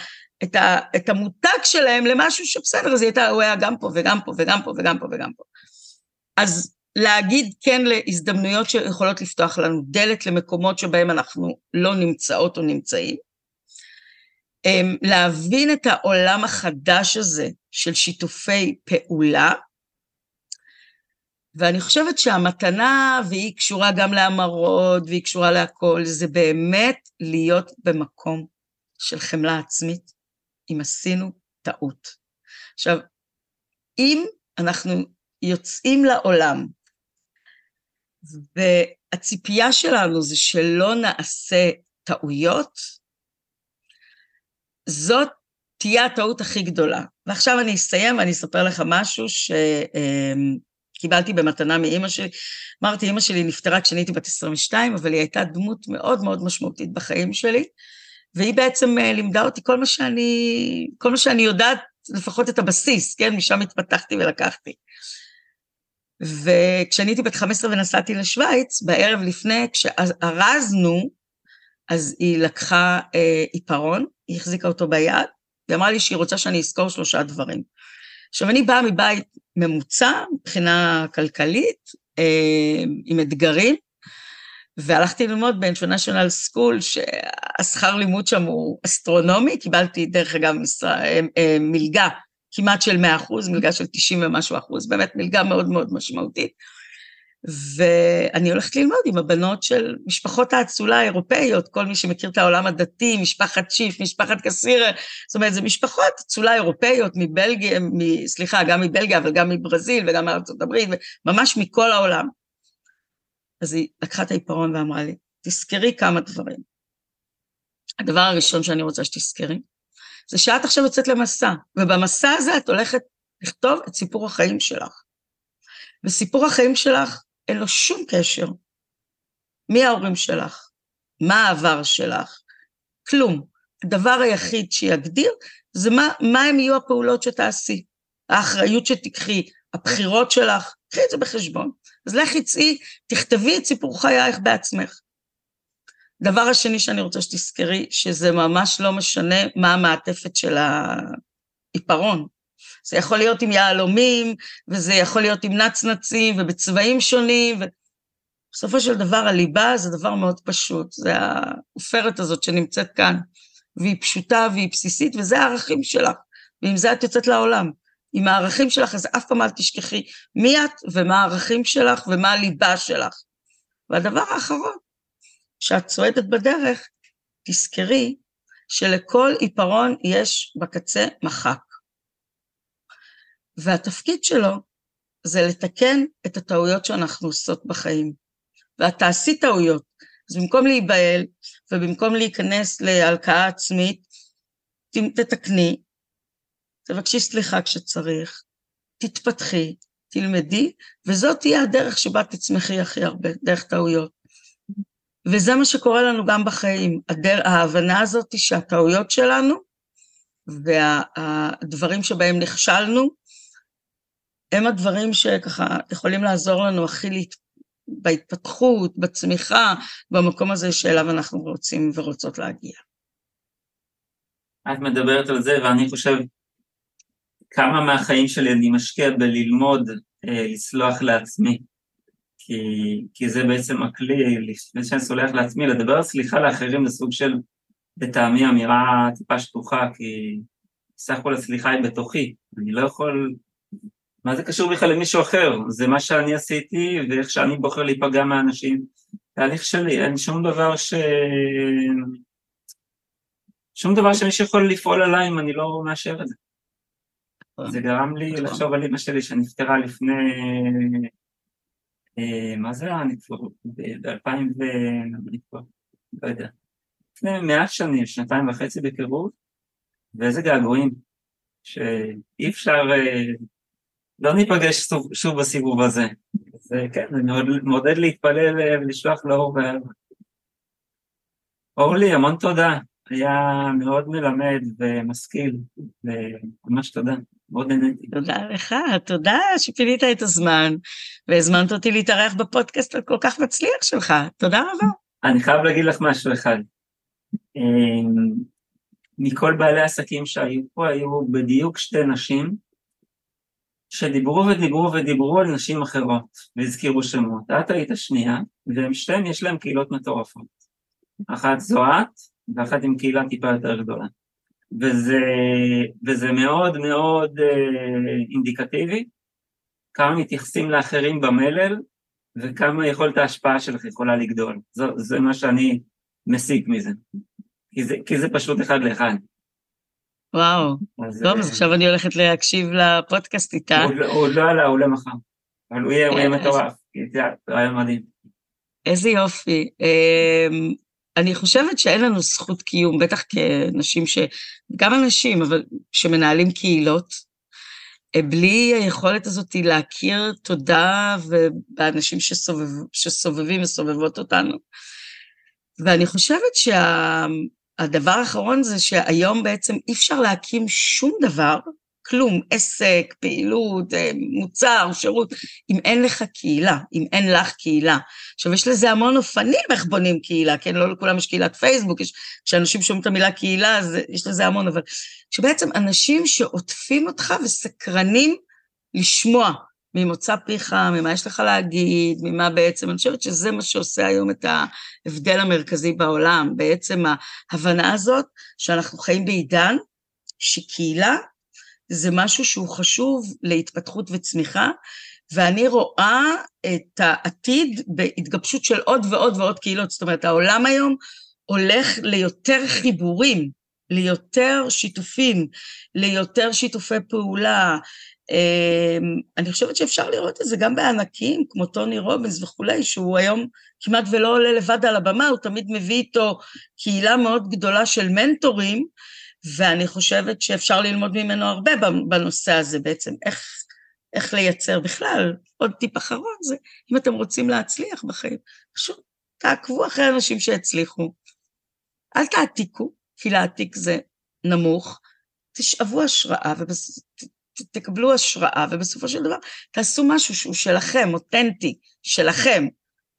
B: את, ה, את המותג שלהם למשהו שבסדר, אז הייתה, הוא היה גם פה וגם פה וגם פה וגם פה וגם פה. אז להגיד כן להזדמנויות שיכולות לפתוח לנו דלת למקומות שבהם אנחנו לא נמצאות או נמצאים, אמ, להבין את העולם החדש הזה של שיתופי פעולה, ואני חושבת שהמתנה, והיא קשורה גם להמרות, והיא קשורה להכל, זה באמת להיות במקום של חמלה עצמית, אם עשינו טעות. עכשיו, אם אנחנו יוצאים לעולם, והציפייה שלנו זה שלא נעשה טעויות, זאת תהיה הטעות הכי גדולה. ועכשיו אני אסיים ואני אספר לך משהו שקיבלתי במתנה מאימא שלי. אמרתי, אימא שלי נפטרה כשאני הייתי בת 22, אבל היא הייתה דמות מאוד מאוד משמעותית בחיים שלי, והיא בעצם אה, לימדה אותי כל מה שאני, כל מה שאני יודעת, לפחות את הבסיס, כן? משם התפתחתי ולקחתי. וכשאני הייתי בת 15 ונסעתי לשוויץ, בערב לפני, כשארזנו, אז היא לקחה אה, עיפרון, היא החזיקה אותו ביד, והיא אמרה לי שהיא רוצה שאני אזכור שלושה דברים. עכשיו, אני באה מבית ממוצע, מבחינה כלכלית, אה, עם אתגרים, והלכתי ללמוד ב-International School, שהשכר לימוד שם הוא אסטרונומי, קיבלתי דרך אגב אה, אה, מלגה כמעט של 100 אחוז, מלגה של 90 ומשהו אחוז, באמת מלגה מאוד מאוד משמעותית. ואני הולכת ללמוד עם הבנות של משפחות האצולה האירופאיות, כל מי שמכיר את העולם הדתי, משפחת שיף, משפחת קסירה, זאת אומרת, זה משפחות אצולה אירופאיות מבלגיה, מ, סליחה, גם מבלגיה, אבל גם מברזיל וגם מארצות הברית, ממש מכל העולם. אז היא לקחה את העיפרון ואמרה לי, תזכרי כמה דברים. הדבר הראשון שאני רוצה שתזכרי, זה שאת עכשיו יוצאת למסע, ובמסע הזה את הולכת לכתוב את סיפור החיים שלך. וסיפור החיים שלך אין לו שום קשר. מי ההורים שלך? מה העבר שלך? כלום. הדבר היחיד שיגדיר זה מה, מה הם יהיו הפעולות שתעשי, האחריות שתיקחי, הבחירות שלך, קחי את זה בחשבון. אז לכי צאי, תכתבי את סיפור חייך בעצמך. דבר השני שאני רוצה שתזכרי, שזה ממש לא משנה מה המעטפת של העיפרון. זה יכול להיות עם יהלומים, וזה יכול להיות עם נצנצים, ובצבעים שונים. ו... בסופו של דבר הליבה זה דבר מאוד פשוט, זה העופרת הזאת שנמצאת כאן, והיא פשוטה והיא בסיסית, וזה הערכים שלך, ועם זה את יוצאת לעולם. עם הערכים שלך, אז אף פעם אל תשכחי מי את ומה הערכים שלך ומה הליבה שלך. והדבר האחרון, כשאת צועדת בדרך, תזכרי שלכל עיפרון יש בקצה מחק. והתפקיד שלו זה לתקן את הטעויות שאנחנו עושות בחיים. ואת תעשי טעויות. אז במקום להיבהל ובמקום להיכנס להלקאה עצמית, תתקני, תבקשי סליחה כשצריך, תתפתחי, תלמדי, וזאת תהיה הדרך שבה תצמחי הכי הרבה, דרך טעויות. וזה מה שקורה לנו גם בחיים. הדר, ההבנה הזאת היא שהטעויות שלנו והדברים שבהם נכשלנו, הם הדברים שככה יכולים לעזור לנו הכי להת... בהתפתחות, בצמיחה, במקום הזה שאליו אנחנו רוצים ורוצות להגיע.
A: את מדברת על זה, ואני חושב כמה מהחיים שלי אני משקיע בללמוד אה, לסלוח לעצמי. כי, כי זה בעצם הכלי, לפני שאני סולח לעצמי, לדבר סליחה לאחרים זה סוג של, לטעמי, אמירה טיפה שטוחה, כי סך הכל הסליחה היא בתוכי. אני לא יכול... מה זה קשור בכלל למישהו אחר? זה מה שאני עשיתי ואיך שאני בוחר להיפגע מהאנשים. תהליך שלי, אין שום דבר ש... שום דבר שמישהו יכול לפעול עליי אם אני לא מאשר את זה. זה גרם לי לחשוב על אמא שלי שנפטרה לפני מה זה היה? כבר ב-2000 ו... אני כבר לא יודע. לפני מעט שנים, שנתיים וחצי בקירוב, ואיזה געגועים, שאי אפשר, אה, לא ניפגש שוב, בסיבוב הזה. אז אה, כן, אני מעודד להתפלל ולשלוח לאור ואהבה. אורלי, המון תודה. היה מאוד מלמד ומשכיל, וממש תודה. מאוד נהניתי.
B: תודה לך, תודה שפינית את הזמן, והזמנת אותי להתארח בפודקאסט הכל כך מצליח שלך. תודה רבה.
A: אני חייב להגיד לך משהו אחד. אמ, מכל בעלי העסקים שהיו פה, היו בדיוק שתי נשים שדיברו ודיברו ודיברו על נשים אחרות, והזכירו שמות. את היית השנייה, והם שתיהן יש להם קהילות מטורפות. אחת זו את, ואחת עם קהילה טיפה יותר גדולה. וזה, וזה מאוד מאוד אה, אינדיקטיבי, כמה מתייחסים לאחרים במלל, וכמה יכולת ההשפעה שלך יכולה לגדול. זה, זה מה שאני מסיק מזה. כי זה, כי זה פשוט אחד לאחד.
B: וואו, אז, טוב, אז אה, עכשיו אני הולכת להקשיב לפודקאסט איתה.
A: הוא, עוד לא עלה, הוא למחר. אבל הוא יהיה, הוא יהיה מטורף, זה רעיון מדהים.
B: איזה יופי. אמ, אני חושבת שאין לנו זכות קיום, בטח כנשים ש... גם אנשים, אבל שמנהלים קהילות, אה, בלי היכולת הזאת להכיר תודה באנשים שסובב, שסובבים וסובבות אותנו. ואני חושבת שהדבר שה... האחרון זה שהיום בעצם אי אפשר להקים שום דבר כלום, עסק, פעילות, אה, מוצר, שירות, אם אין לך קהילה, אם אין לך קהילה. עכשיו, יש לזה המון אופנים איך בונים קהילה, כן? לא לכולם יש קהילת פייסבוק, יש, כשאנשים שומעים את המילה קהילה, אז יש לזה המון, אבל שבעצם אנשים שעוטפים אותך וסקרנים לשמוע ממוצא פיך, ממה יש לך להגיד, ממה בעצם, אני חושבת שזה מה שעושה היום את ההבדל המרכזי בעולם, בעצם ההבנה הזאת שאנחנו חיים בעידן שקהילה זה משהו שהוא חשוב להתפתחות וצמיחה, ואני רואה את העתיד בהתגבשות של עוד ועוד ועוד קהילות. זאת אומרת, העולם היום הולך ליותר חיבורים, ליותר שיתופים, ליותר שיתופי פעולה. אמ, אני חושבת שאפשר לראות את זה גם בענקים, כמו טוני רובינס וכולי, שהוא היום כמעט ולא עולה לבד על הבמה, הוא תמיד מביא איתו קהילה מאוד גדולה של מנטורים, ואני חושבת שאפשר ללמוד ממנו הרבה בנושא הזה בעצם, איך, איך לייצר בכלל. עוד טיפ אחרון זה, אם אתם רוצים להצליח בחיים, פשוט תעקבו אחרי אנשים שהצליחו. אל תעתיקו, כי להעתיק זה נמוך, תשאבו השראה ותקבלו השראה, ובסופו של דבר תעשו משהו שהוא שלכם, אותנטי, שלכם,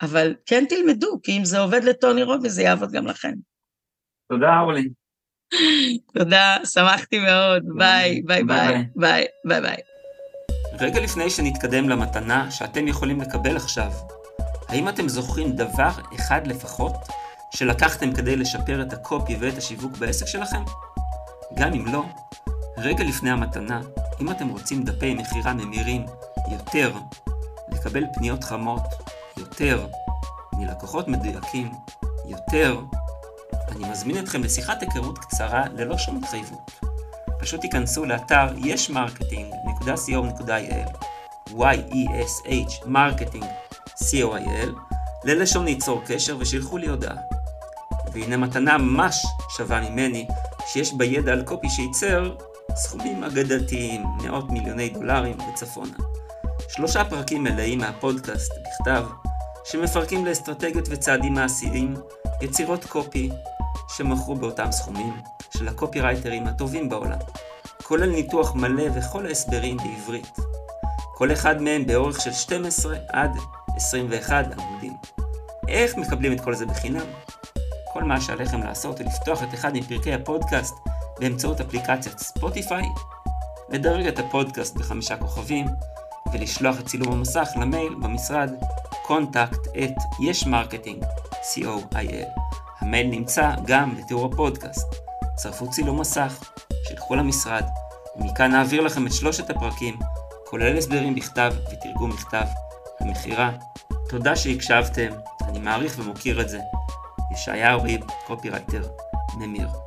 B: אבל כן תלמדו, כי אם זה עובד לטוני רובינס, זה יעבוד גם לכם.
A: תודה, אורלי.
B: תודה, שמחתי מאוד, ביי, ביי, ביי, ביי, ביי, ביי.
C: רגע לפני שנתקדם למתנה שאתם יכולים לקבל עכשיו,
A: האם אתם זוכרים דבר אחד לפחות שלקחתם כדי לשפר את הקופי ואת השיווק בעסק שלכם? גם אם לא, רגע לפני המתנה, אם אתם רוצים דפי מכירה ממירים יותר, לקבל פניות חמות יותר, מלקוחות מדויקים יותר, אני מזמין אתכם לשיחת היכרות קצרה ללא שום התחייבות. פשוט תיכנסו לאתר ישמרקטינג.co.il y-e-s-h marketing co.il ללשון ליצור קשר ושילחו לי הודעה. והנה מתנה ממש שווה ממני, שיש בה ידע על קופי שייצר סכומים אגדתיים, מאות מיליוני דולרים וצפונה. שלושה פרקים מלאים מהפודקאסט בכתב, שמפרקים לאסטרטגיות וצעדים מעשיים, יצירות קופי שמכרו באותם סכומים של הקופירייטרים הטובים בעולם, כולל ניתוח מלא וכל ההסברים בעברית. כל אחד מהם באורך של 12 עד 21 עמודים. איך מקבלים את כל זה בחינם? כל מה שעליכם לעשות הוא לפתוח את אחד מפרקי הפודקאסט באמצעות אפליקציית ספוטיפיי, לדרג את הפודקאסט בחמישה כוכבים, ולשלוח את צילום המסך למייל במשרד contact at yesmarketing co.il. המייל נמצא גם בתיאור הפודקאסט. צרפו צילום מסך, שילכו למשרד, ומכאן נעביר לכם את שלושת הפרקים, כולל הסברים בכתב ותרגום מכתב, המכירה. תודה שהקשבתם, אני מעריך ומוקיר את זה. ישעיהו ריב, קופירייטר, ממיר.